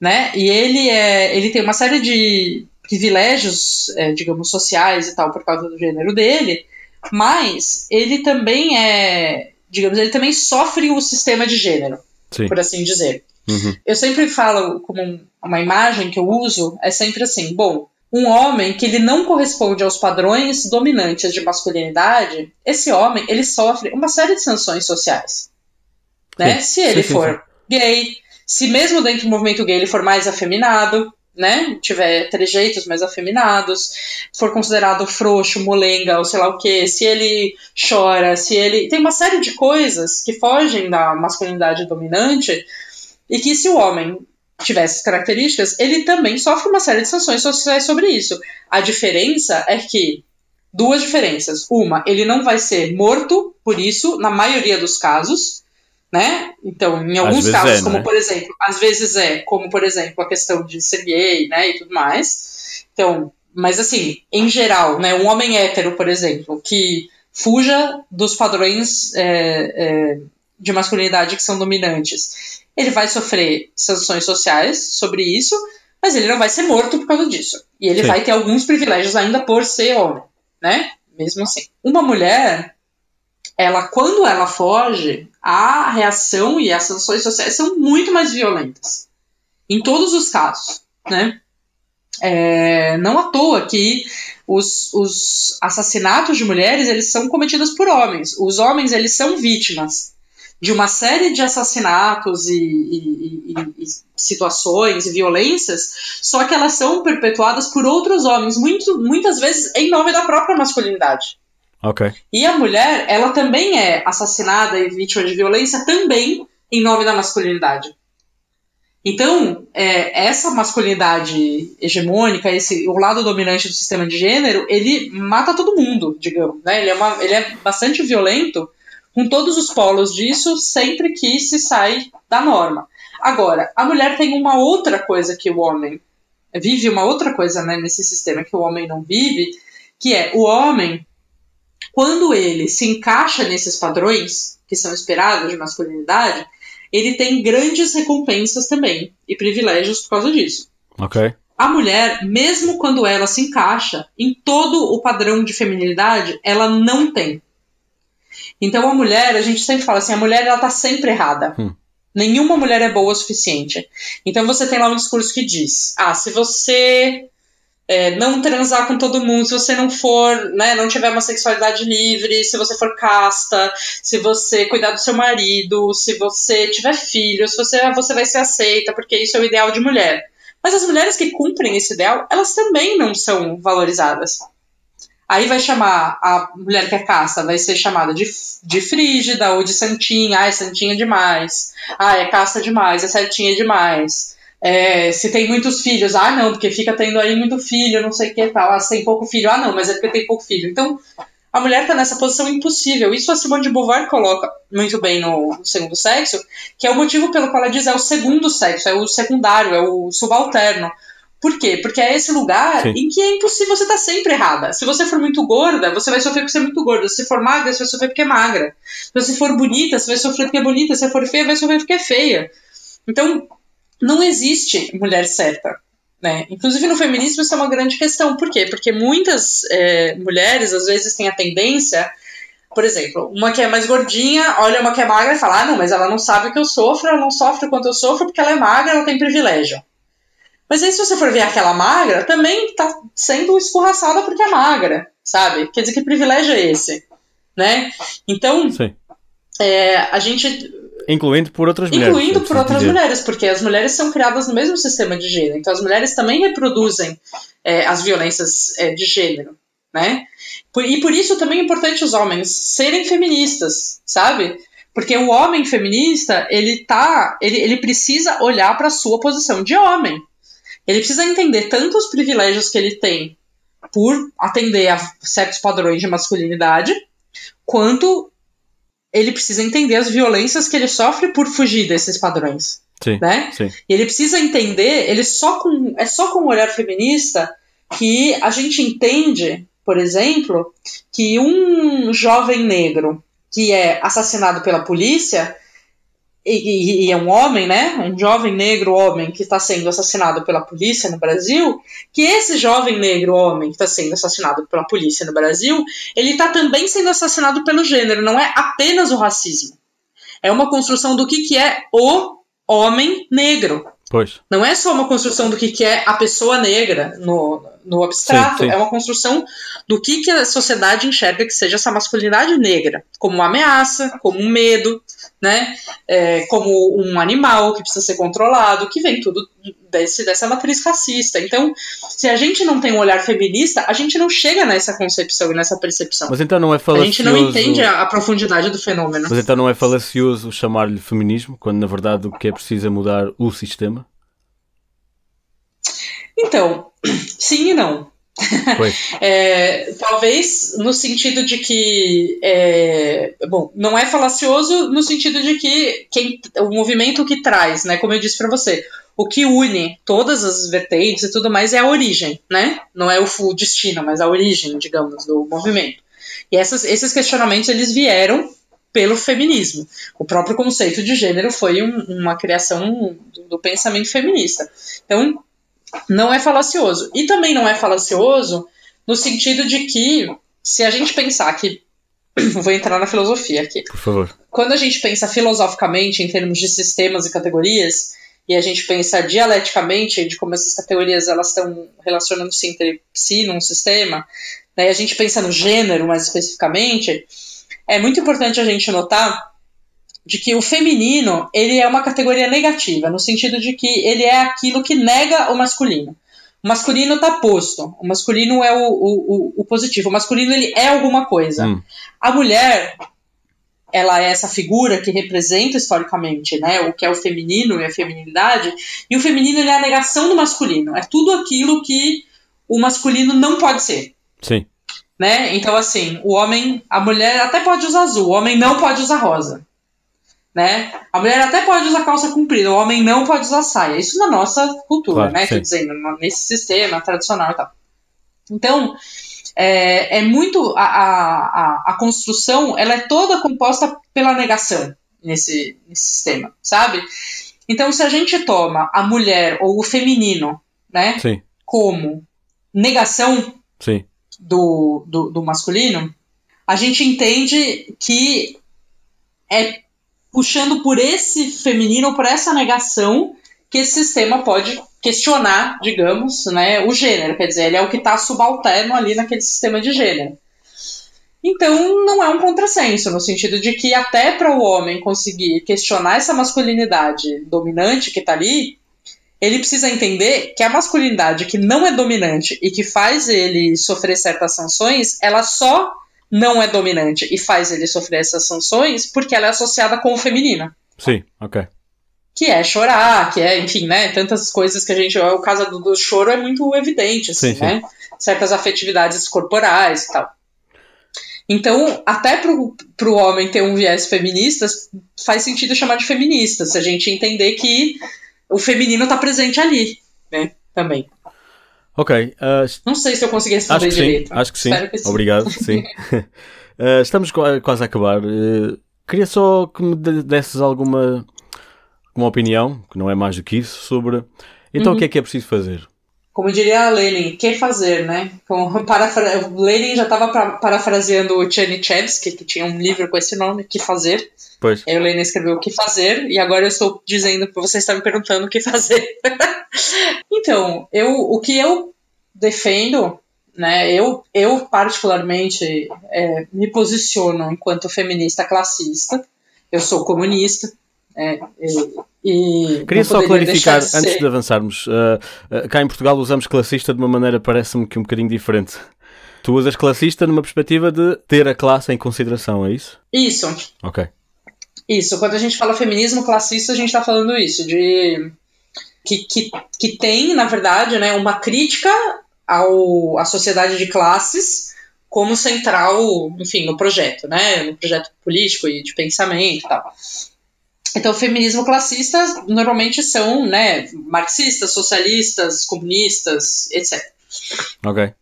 né? E ele, é, ele tem uma série de privilégios, é, digamos, sociais e tal, por causa do gênero dele, mas ele também é, digamos, ele também sofre o sistema de gênero, Sim. por assim dizer. Uhum. Eu sempre falo, como uma imagem que eu uso, é sempre assim: bom, um homem que ele não corresponde aos padrões dominantes de masculinidade, esse homem ele sofre uma série de sanções sociais. Né? Se ele sim, for sim. gay, se mesmo dentro do movimento gay ele for mais afeminado, né, tiver trejeitos mais afeminados, for considerado frouxo, molenga ou sei lá o que, se ele chora, se ele. Tem uma série de coisas que fogem da masculinidade dominante e que se o homem tivesse essas características, ele também sofre uma série de sanções sociais sobre isso. A diferença é que. Duas diferenças. Uma, ele não vai ser morto por isso, na maioria dos casos né? Então, em alguns casos, é, como né? por exemplo, às vezes é, como por exemplo, a questão de ser gay, né, e tudo mais. Então, mas assim, em geral, né, um homem hétero, por exemplo, que fuja dos padrões é, é, de masculinidade que são dominantes, ele vai sofrer sanções sociais sobre isso, mas ele não vai ser morto por causa disso. E ele Sim. vai ter alguns privilégios ainda por ser homem, né? Mesmo assim. Uma mulher, ela quando ela foge, a reação e as sanções sociais são muito mais violentas. Em todos os casos, né? É, não à toa que os, os assassinatos de mulheres eles são cometidos por homens. Os homens eles são vítimas de uma série de assassinatos e, e, e, e, situações e violências, só que elas são perpetuadas por outros homens, muito, muitas vezes em nome da própria masculinidade. Okay. E a mulher, ela também é assassinada e vítima de violência também em nome da masculinidade. Então, é, essa masculinidade hegemônica, esse, o lado dominante do sistema de gênero, ele mata todo mundo, digamos. Né? Ele, é uma, ele é bastante violento com todos os polos disso, sempre que se sai da norma. Agora, a mulher tem uma outra coisa que o homem vive, uma outra coisa né, nesse sistema que o homem não vive, que é o homem quando ele se encaixa nesses padrões que são esperados de masculinidade, ele tem grandes recompensas também e privilégios por causa disso. Ok. A mulher, mesmo quando ela se encaixa em todo o padrão de feminilidade, ela não tem. Então a mulher, a gente sempre fala assim, a mulher ela tá sempre errada. Hum. Nenhuma mulher é boa o suficiente. Então você tem lá um discurso que diz: ah, se você é, não transar com todo mundo, se você não for, né, não tiver uma sexualidade livre, se você for casta, se você cuidar do seu marido, se você tiver filhos, você, você vai ser aceita, porque isso é o ideal de mulher. Mas as mulheres que cumprem esse ideal, elas também não são valorizadas. Aí vai chamar a mulher que é caça, vai ser chamada de, de frígida ou de santinha. Ah, é santinha demais. Ah, é caça demais, é certinha demais. É, se tem muitos filhos, ah, não, porque fica tendo aí muito filho, não sei o que tal. Ah, se tem pouco filho, ah, não, mas é porque tem pouco filho. Então, a mulher está nessa posição impossível. Isso a Simone de Beauvoir coloca muito bem no, segundo sexo, que é o motivo pelo qual ela diz é o segundo sexo, é o secundário, é o subalterno. Por quê? Porque é esse lugar Sim. em que é impossível você estar tá sempre errada. Se você for muito gorda, você vai sofrer porque você é muito gorda. Se for magra, você vai sofrer porque é magra. Se você for bonita, você vai sofrer porque é bonita. Se você for feia, vai sofrer porque é feia. Então, não existe mulher certa. Né? Inclusive no feminismo isso é uma grande questão. Por quê? Porque muitas é, mulheres às vezes têm a tendência, por exemplo, uma que é mais gordinha, olha uma que é magra e fala: ah, não, mas ela não sabe o que eu sofro, ela não sofre o quanto eu sofro porque ela é magra, ela tem privilégio. Mas aí, se você for ver aquela magra, também tá sendo escorraçada porque é magra, sabe? Quer dizer, que privilégio é esse? Né? Então, é, a gente. Incluindo por outras mulheres. Incluindo por outras dizer. mulheres, porque as mulheres são criadas no mesmo sistema de gênero. Então, as mulheres também reproduzem é, as violências é, de gênero, né? E por isso também é importante os homens serem feministas, sabe? Porque o homem feminista, ele tá. Ele, ele precisa olhar para a sua posição de homem. Ele precisa entender tanto os privilégios que ele tem por atender a certos padrões de masculinidade, quanto ele precisa entender as violências que ele sofre por fugir desses padrões. Sim, né? Sim. E ele precisa entender, ele só com, é só com o olhar feminista que a gente entende, por exemplo, que um jovem negro que é assassinado pela polícia, e, e, é um homem, né? Um jovem negro homem que está sendo assassinado pela polícia no Brasil, que esse jovem negro homem que está sendo assassinado pela polícia no Brasil, ele está também sendo assassinado pelo gênero, não é apenas o racismo. É uma construção do que, que é o homem negro. Pois. Não é só uma construção do que, que é a pessoa negra no, no abstrato, sim, sim. é uma construção do que, que a sociedade enxerga que seja essa masculinidade negra, como uma ameaça, como um medo, né? É, como um animal que precisa ser controlado, que vem tudo desse, dessa matriz racista. Então, se a gente não tem um olhar feminista, a gente não chega nessa concepção e nessa percepção. Mas então não é falacioso... A gente não entende a, a profundidade do fenômeno. Mas então não é falacioso chamar-lhe feminismo, quando na verdade o que é preciso é mudar o sistema? Então, sim e não. é, talvez no sentido de que é, bom não é falacioso no sentido de que quem, o movimento que traz né como eu disse para você o que une todas as vertentes e tudo mais é a origem né? Não é o, destino mas a origem digamos do movimento. E essas, esses questionamentos eles vieram pelo feminismo. O próprio conceito de gênero foi um, uma criação do, do pensamento feminista. Então não é falacioso. E também não é falacioso no sentido de que, se a gente pensar que. Vou entrar na filosofia aqui. Por favor. Quando a gente pensa filosoficamente em termos de sistemas e categorias, e a gente pensa dialeticamente de como essas categorias elas estão relacionando-se entre si num sistema, né, e a gente pensa no gênero mais especificamente, é muito importante a gente notar de que o feminino ele é uma categoria negativa, no sentido de que ele é aquilo que nega o masculino. O masculino está posto, o masculino é o, o, o, positivo, o masculino ele é alguma coisa. Hum. A mulher, ela é essa figura que representa historicamente né, o que é o feminino e a feminilidade, e o feminino é a negação do masculino, é tudo aquilo que o masculino não pode ser. Sim. Né? Então, assim, o homem, a mulher até pode usar azul, o homem não pode usar rosa né? A mulher até pode usar calça comprida, o homem não pode usar saia. Isso na nossa cultura, claro, né? Quer dizer, nesse sistema tradicional e tal. Então, é, é muito. A, a, a, construção ela é toda composta pela negação nesse, nesse sistema, sabe? Então, se a gente toma a mulher ou o feminino, né, Sim. como negação Sim. Do, do, do masculino, a gente entende que é puxando por esse feminino, por essa negação, que esse sistema pode questionar, digamos, né, o gênero. Quer dizer, ele é o que está subalterno ali naquele sistema de gênero. Então, não é um contrassenso, no sentido de que até para o homem conseguir questionar essa masculinidade dominante que está ali, ele precisa entender que a masculinidade que não é dominante e que faz ele sofrer certas sanções, ela só não é dominante e faz ele sofrer essas sanções porque ela é associada com o feminino. Sim, ok. Que é chorar, que é, enfim, né? Tantas coisas que a gente. O caso do, do choro é muito evidente, assim, sim, né? Certas afetividades corporais e tal. Então, até pro, pro homem ter um viés feminista, faz sentido chamar de feminista, se a gente entender que o feminino está presente ali, né? Também. Ok. Uh, não sei se eu consegui responder acho direito. Sim, acho que sim. que sim. Obrigado, sim. uh, estamos quase a acabar. Uh, queria só que me desses alguma, alguma opinião, que não é mais do que isso, sobre então uhum. o que é que é preciso fazer? Como diria Lenin, que fazer, né? Como parafra... Lenin já estava parafraseando o Chernyshev, que tinha um livro com esse nome, Que Fazer. Pois. Aí o Lenin escreveu O Que Fazer, e agora eu estou dizendo, você está me perguntando o que fazer. então, eu, o que eu defendo, né, eu, eu particularmente é, me posiciono enquanto feminista classista, eu sou comunista, é, e, Queria só clarificar, de antes de avançarmos, uh, uh, cá em Portugal usamos classista de uma maneira, parece-me que um bocadinho diferente. Tu usas classista numa perspectiva de ter a classe em consideração, é isso? Isso. Ok. Isso, quando a gente fala feminismo classista, a gente está falando isso, de que, que, que tem, na verdade, né, uma crítica ao, à sociedade de classes como central, enfim, no projeto, né, no projeto político e de pensamento e tal. Então, o feminismo classista normalmente são né, marxistas, socialistas, comunistas, etc. Ok.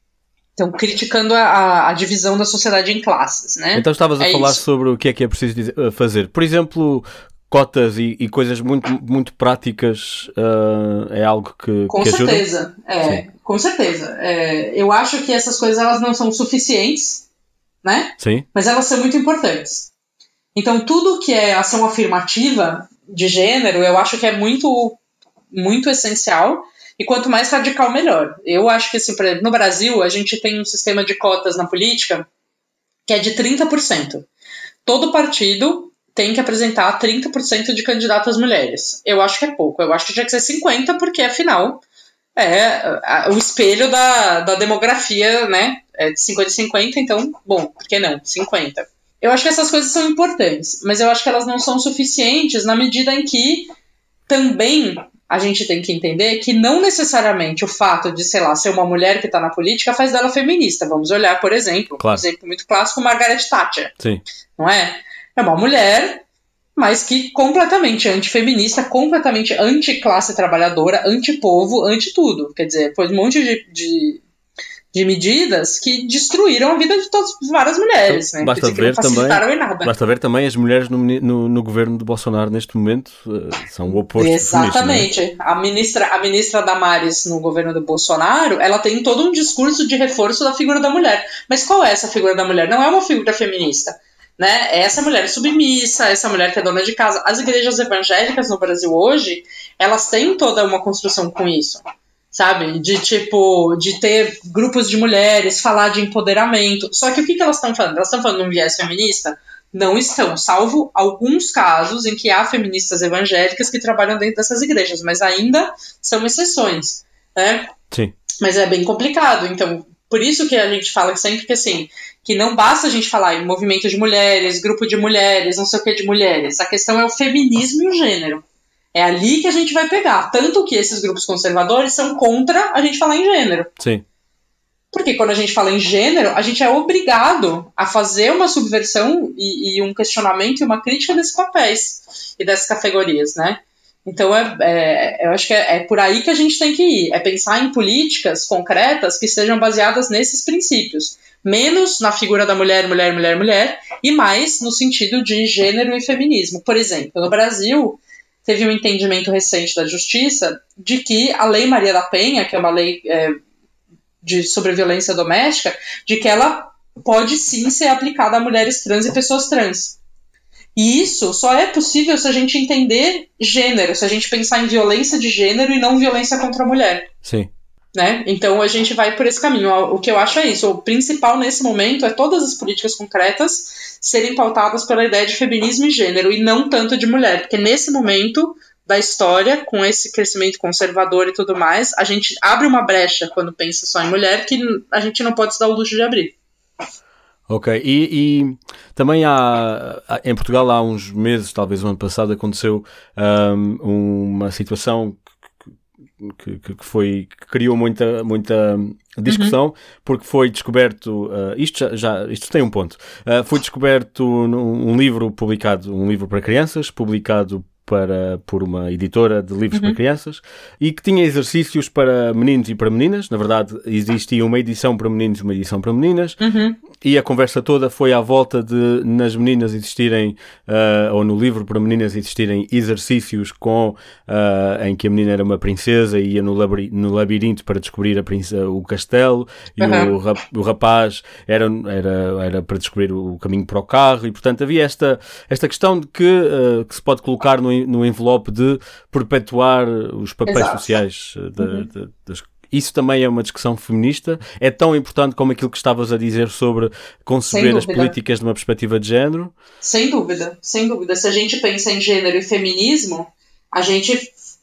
Então, criticando a, a, divisão da sociedade em classes, né? Então, estavas a é falar isso. sobre o que é que é preciso eh, fazer. Por exemplo, cotas e, e coisas muito, muito práticas uh, é algo que, com que certeza, É, com certeza. É, eu acho que essas coisas elas não são suficientes, né? Sim. Mas elas são muito importantes. Então, tudo que é ação afirmativa de gênero, eu acho que é muito, muito essencial. E quanto mais radical, melhor. Eu acho que, assim, no Brasil, a gente tem um sistema de cotas na política que é de 30%. Todo partido tem que apresentar 30% de candidatas mulheres. Eu acho que é pouco. Eu acho que tinha que ser 50%, porque, afinal, é o espelho da, da demografia, né? É de 50 e 50, então, bom, por que não? 50. Eu acho que essas coisas são importantes, mas eu acho que elas não são suficientes na medida em que também a gente tem que entender que não necessariamente o fato de, sei lá, ser uma mulher que está na política faz dela feminista. Vamos olhar, por exemplo, claro. um exemplo muito clássico, Margaret Thatcher. Sim. Não é? É uma mulher, mas que completamente antifeminista, completamente anti-classe trabalhadora, anti-povo, anti-tudo. Quer dizer, foi um monte de, de de medidas que destruíram a vida de todas várias mulheres, né? Basta ver também, basta ver também as mulheres no, no, no, governo de Bolsonaro neste momento uh, são o oposto. É? Exatamente. A ministra a ministra Damares no governo de Bolsonaro, ela tem todo um discurso de reforço da figura da mulher. Mas qual é essa figura da mulher? Não é uma figura feminista. Né? É essa mulher submissa, essa mulher que é dona de casa. As igrejas evangélicas no Brasil hoje, elas têm toda uma construção com isso sabe? De tipo, de ter grupos de mulheres, falar de empoderamento. Só que o que, que elas estão falando? Elas estão falando de um viés feminista? Não estão, salvo alguns casos em que há feministas evangélicas que trabalham dentro dessas igrejas, mas ainda são exceções, né? Sim. Mas é bem complicado, então por isso que a gente fala sempre que assim, que não basta a gente falar em movimento de mulheres, grupo de mulheres, não sei o que de mulheres. A questão é o feminismo e o gênero. É ali que a gente vai pegar. Tanto que esses grupos conservadores são contra a gente falar em gênero. Sim. Porque quando a gente fala em gênero, a gente é obrigado a fazer uma subversão e, e um questionamento e uma crítica desses papéis e dessas categorias, né? Então, é, é, eu acho que é, é, por aí que a gente tem que ir. É pensar em políticas concretas que sejam baseadas nesses princípios. Menos na figura da mulher, mulher, mulher, mulher, e mais no sentido de gênero e feminismo. Por exemplo, no Brasil, teve um entendimento recente da justiça de que a Lei Maria da Penha, que é uma lei é, de sobre violência doméstica, de que ela pode sim ser aplicada a mulheres trans e pessoas trans. E isso só é possível se a gente entender gênero, se a gente pensar em violência de gênero e não violência contra a mulher. Sim. Né? Então a gente vai por esse caminho. O que eu acho é isso. O principal nesse momento é todas as políticas concretas serem pautadas pela ideia de feminismo e gênero e não tanto de mulher, porque nesse momento da história, com esse crescimento conservador e tudo mais, a gente abre uma brecha quando pensa só em mulher que a gente não pode se dar o luxo de abrir. Ok, e, e também há, em Portugal há uns meses, talvez o ano passado, aconteceu um, uma situação que, que, foi que criou muita muita discussão uhum. porque foi descoberto uh, isto já, já, isto tem um ponto uh, foi descoberto num, um livro publicado um livro para crianças publicado para, por uma editora de livros uhum. para crianças e que tinha exercícios para meninos e para meninas. Na verdade, existia uma edição para meninos e uma edição para meninas. Uhum. E a conversa toda foi à volta de nas meninas existirem, uh, ou no livro para meninas existirem exercícios com uh, em que a menina era uma princesa e ia no, no labirinto para descobrir a princesa, o castelo e uhum. o, o rapaz era, era, era para descobrir o caminho para o carro. E portanto havia esta, esta questão de que, uh, que se pode colocar no no envelope de perpetuar os papéis Exato. sociais eh, uhum. das isso também é uma discussão feminista. É tão importante como aquilo que estavas a dizer sobre conceber as políticas de uma perspectiva de género? Sem dúvida, sem dúvida. Se a gente pensa em gênero e feminismo, a gente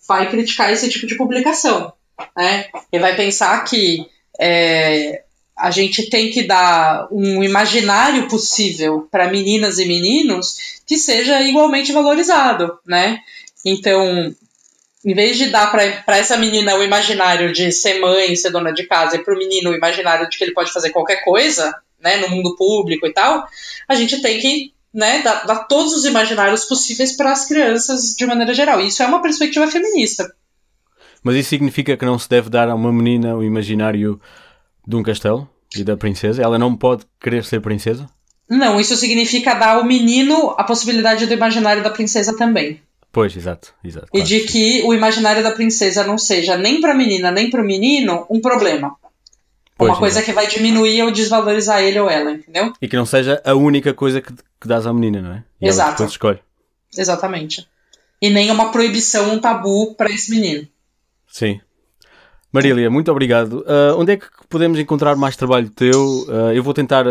vai criticar esse tipo de publicação. Né? E vai pensar que é, a gente tem que dar um imaginário possível para meninas e meninos que seja igualmente valorizado, né? Então, em vez de dar para essa menina o imaginário de ser mãe, ser dona de casa, e para o menino o imaginário de que ele pode fazer qualquer coisa, né, no mundo público e tal, a gente tem que né, dar, dar todos os imaginários possíveis para as crianças de maneira geral. Isso é uma perspectiva feminista. Mas isso significa que não se deve dar a uma menina o imaginário de um castelo e da princesa? Ela não pode querer ser princesa? Não, isso significa dar ao menino a possibilidade do imaginário da princesa também. Pois, exato, exato. E de que o imaginário da princesa não seja nem para a menina nem para o menino um problema. Pois, uma coisa exato. que vai diminuir ou desvalorizar ele ou ela, entendeu? E que não seja a única coisa que, que dás à menina, não é? E exato. Ela escolhe. Exatamente. E nem uma proibição, um tabu para esse menino. Sim. Marília, muito obrigado. Uh, onde é que podemos encontrar mais trabalho teu? Uh, eu vou tentar uh,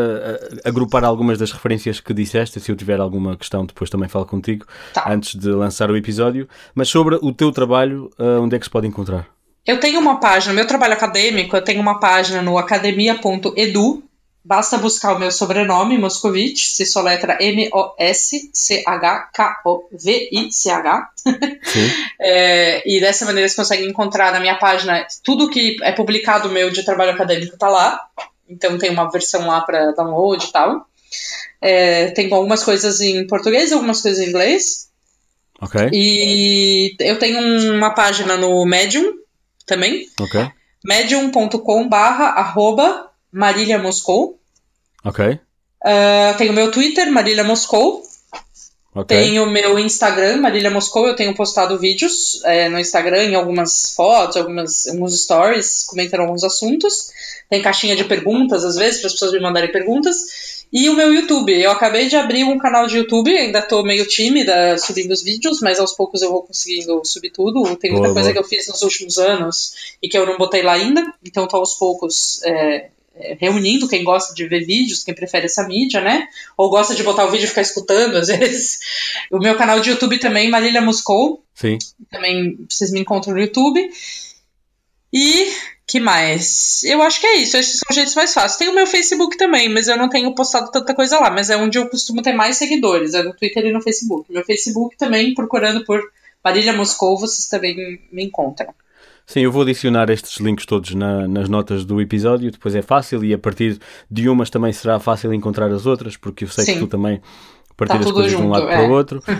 agrupar algumas das referências que disseste. Se eu tiver alguma questão, depois também falo contigo tá. antes de lançar o episódio. Mas sobre o teu trabalho, onde é que se pode encontrar? Eu tenho uma página, meu trabalho acadêmico, eu tenho uma página no academia.edu Basta buscar o meu sobrenome, Moscovitch, se soletra M-O-S-C-H-K-O-V-I-C-H. é, e dessa maneira você consegue encontrar na minha página tudo que é publicado meu de trabalho acadêmico tá lá. Então tem uma versão lá para download e tal. É, tem algumas coisas em português e algumas coisas em inglês. Ok. E eu tenho uma página no Medium também. Ok. medium.com barra arroba Marília Moscou. Ok. Uh, tenho meu Twitter, Marília Moscou. Okay. Tenho meu Instagram, Marília Moscou. Eu tenho postado vídeos é, no Instagram, em algumas fotos, algumas, alguns stories, comentando alguns assuntos. Tem caixinha de perguntas, às vezes, para as pessoas me mandarem perguntas. E o meu YouTube. Eu acabei de abrir um canal de YouTube, ainda estou meio tímida subindo os vídeos, mas aos poucos eu vou conseguindo subir tudo. Tem muita boa, coisa boa. que eu fiz nos últimos anos e que eu não botei lá ainda, então estou aos poucos é, reunindo quem gosta de ver vídeos, quem prefere essa mídia, né? Ou gosta de botar o vídeo e ficar escutando, às vezes. O meu canal de YouTube também, Marília Moscou. Sim. Também vocês me encontram no YouTube. E que mais? Eu acho que é isso. Esses são os jeitos mais fáceis. Tem o meu Facebook também, mas eu não tenho postado tanta coisa lá. Mas é onde eu costumo ter mais seguidores, é no Twitter e no Facebook. Meu Facebook também, procurando por Marília Moscou, vocês também me encontram. Sim, eu vou adicionar estes links todos na, nas notas do episódio, depois é fácil e a partir de umas também será fácil encontrar as outras, porque eu sei Sim. que tu também partilhas tá coisas junto, de um lado é. para o outro.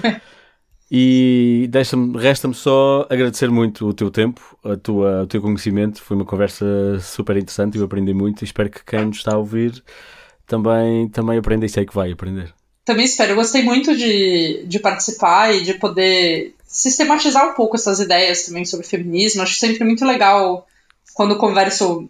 E resta-me só agradecer muito o teu tempo, a tua, o teu conhecimento. Foi uma conversa super interessante, eu aprendi muito e espero que quem nos está a ouvir também, também aprenda e sei que vai aprender. Também espero. Eu gostei muito de, de participar e de poder sistematizar um pouco essas ideias também sobre feminismo. Acho sempre muito legal quando converso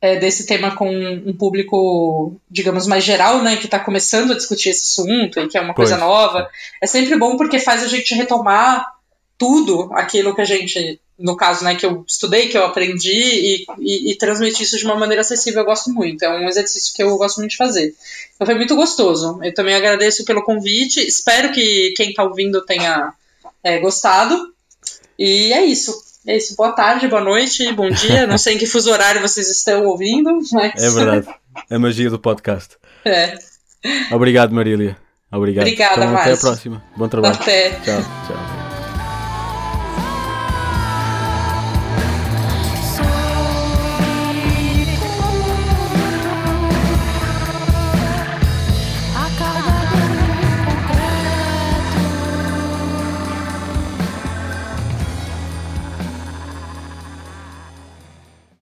é, desse tema com um público, digamos, mais geral, né, que está começando a discutir esse assunto e que é uma pois. coisa nova. É sempre bom porque faz a gente retomar tudo aquilo que a gente, no caso, né, que eu estudei, que eu aprendi e, e, e transmitir isso de uma maneira acessível, eu gosto muito. É um exercício que eu gosto muito de fazer. Então foi muito gostoso. Eu também agradeço pelo convite. Espero que quem está ouvindo tenha é, gostado. E é isso. É isso. Boa tarde, boa noite, bom dia. Não sei em que fuso horário vocês estão ouvindo, mas. É verdade. É a magia do podcast. É. Obrigado, Marília. Obrigado. Obrigada, então, Até a próxima. Bom trabalho. Até. Tchau, tchau.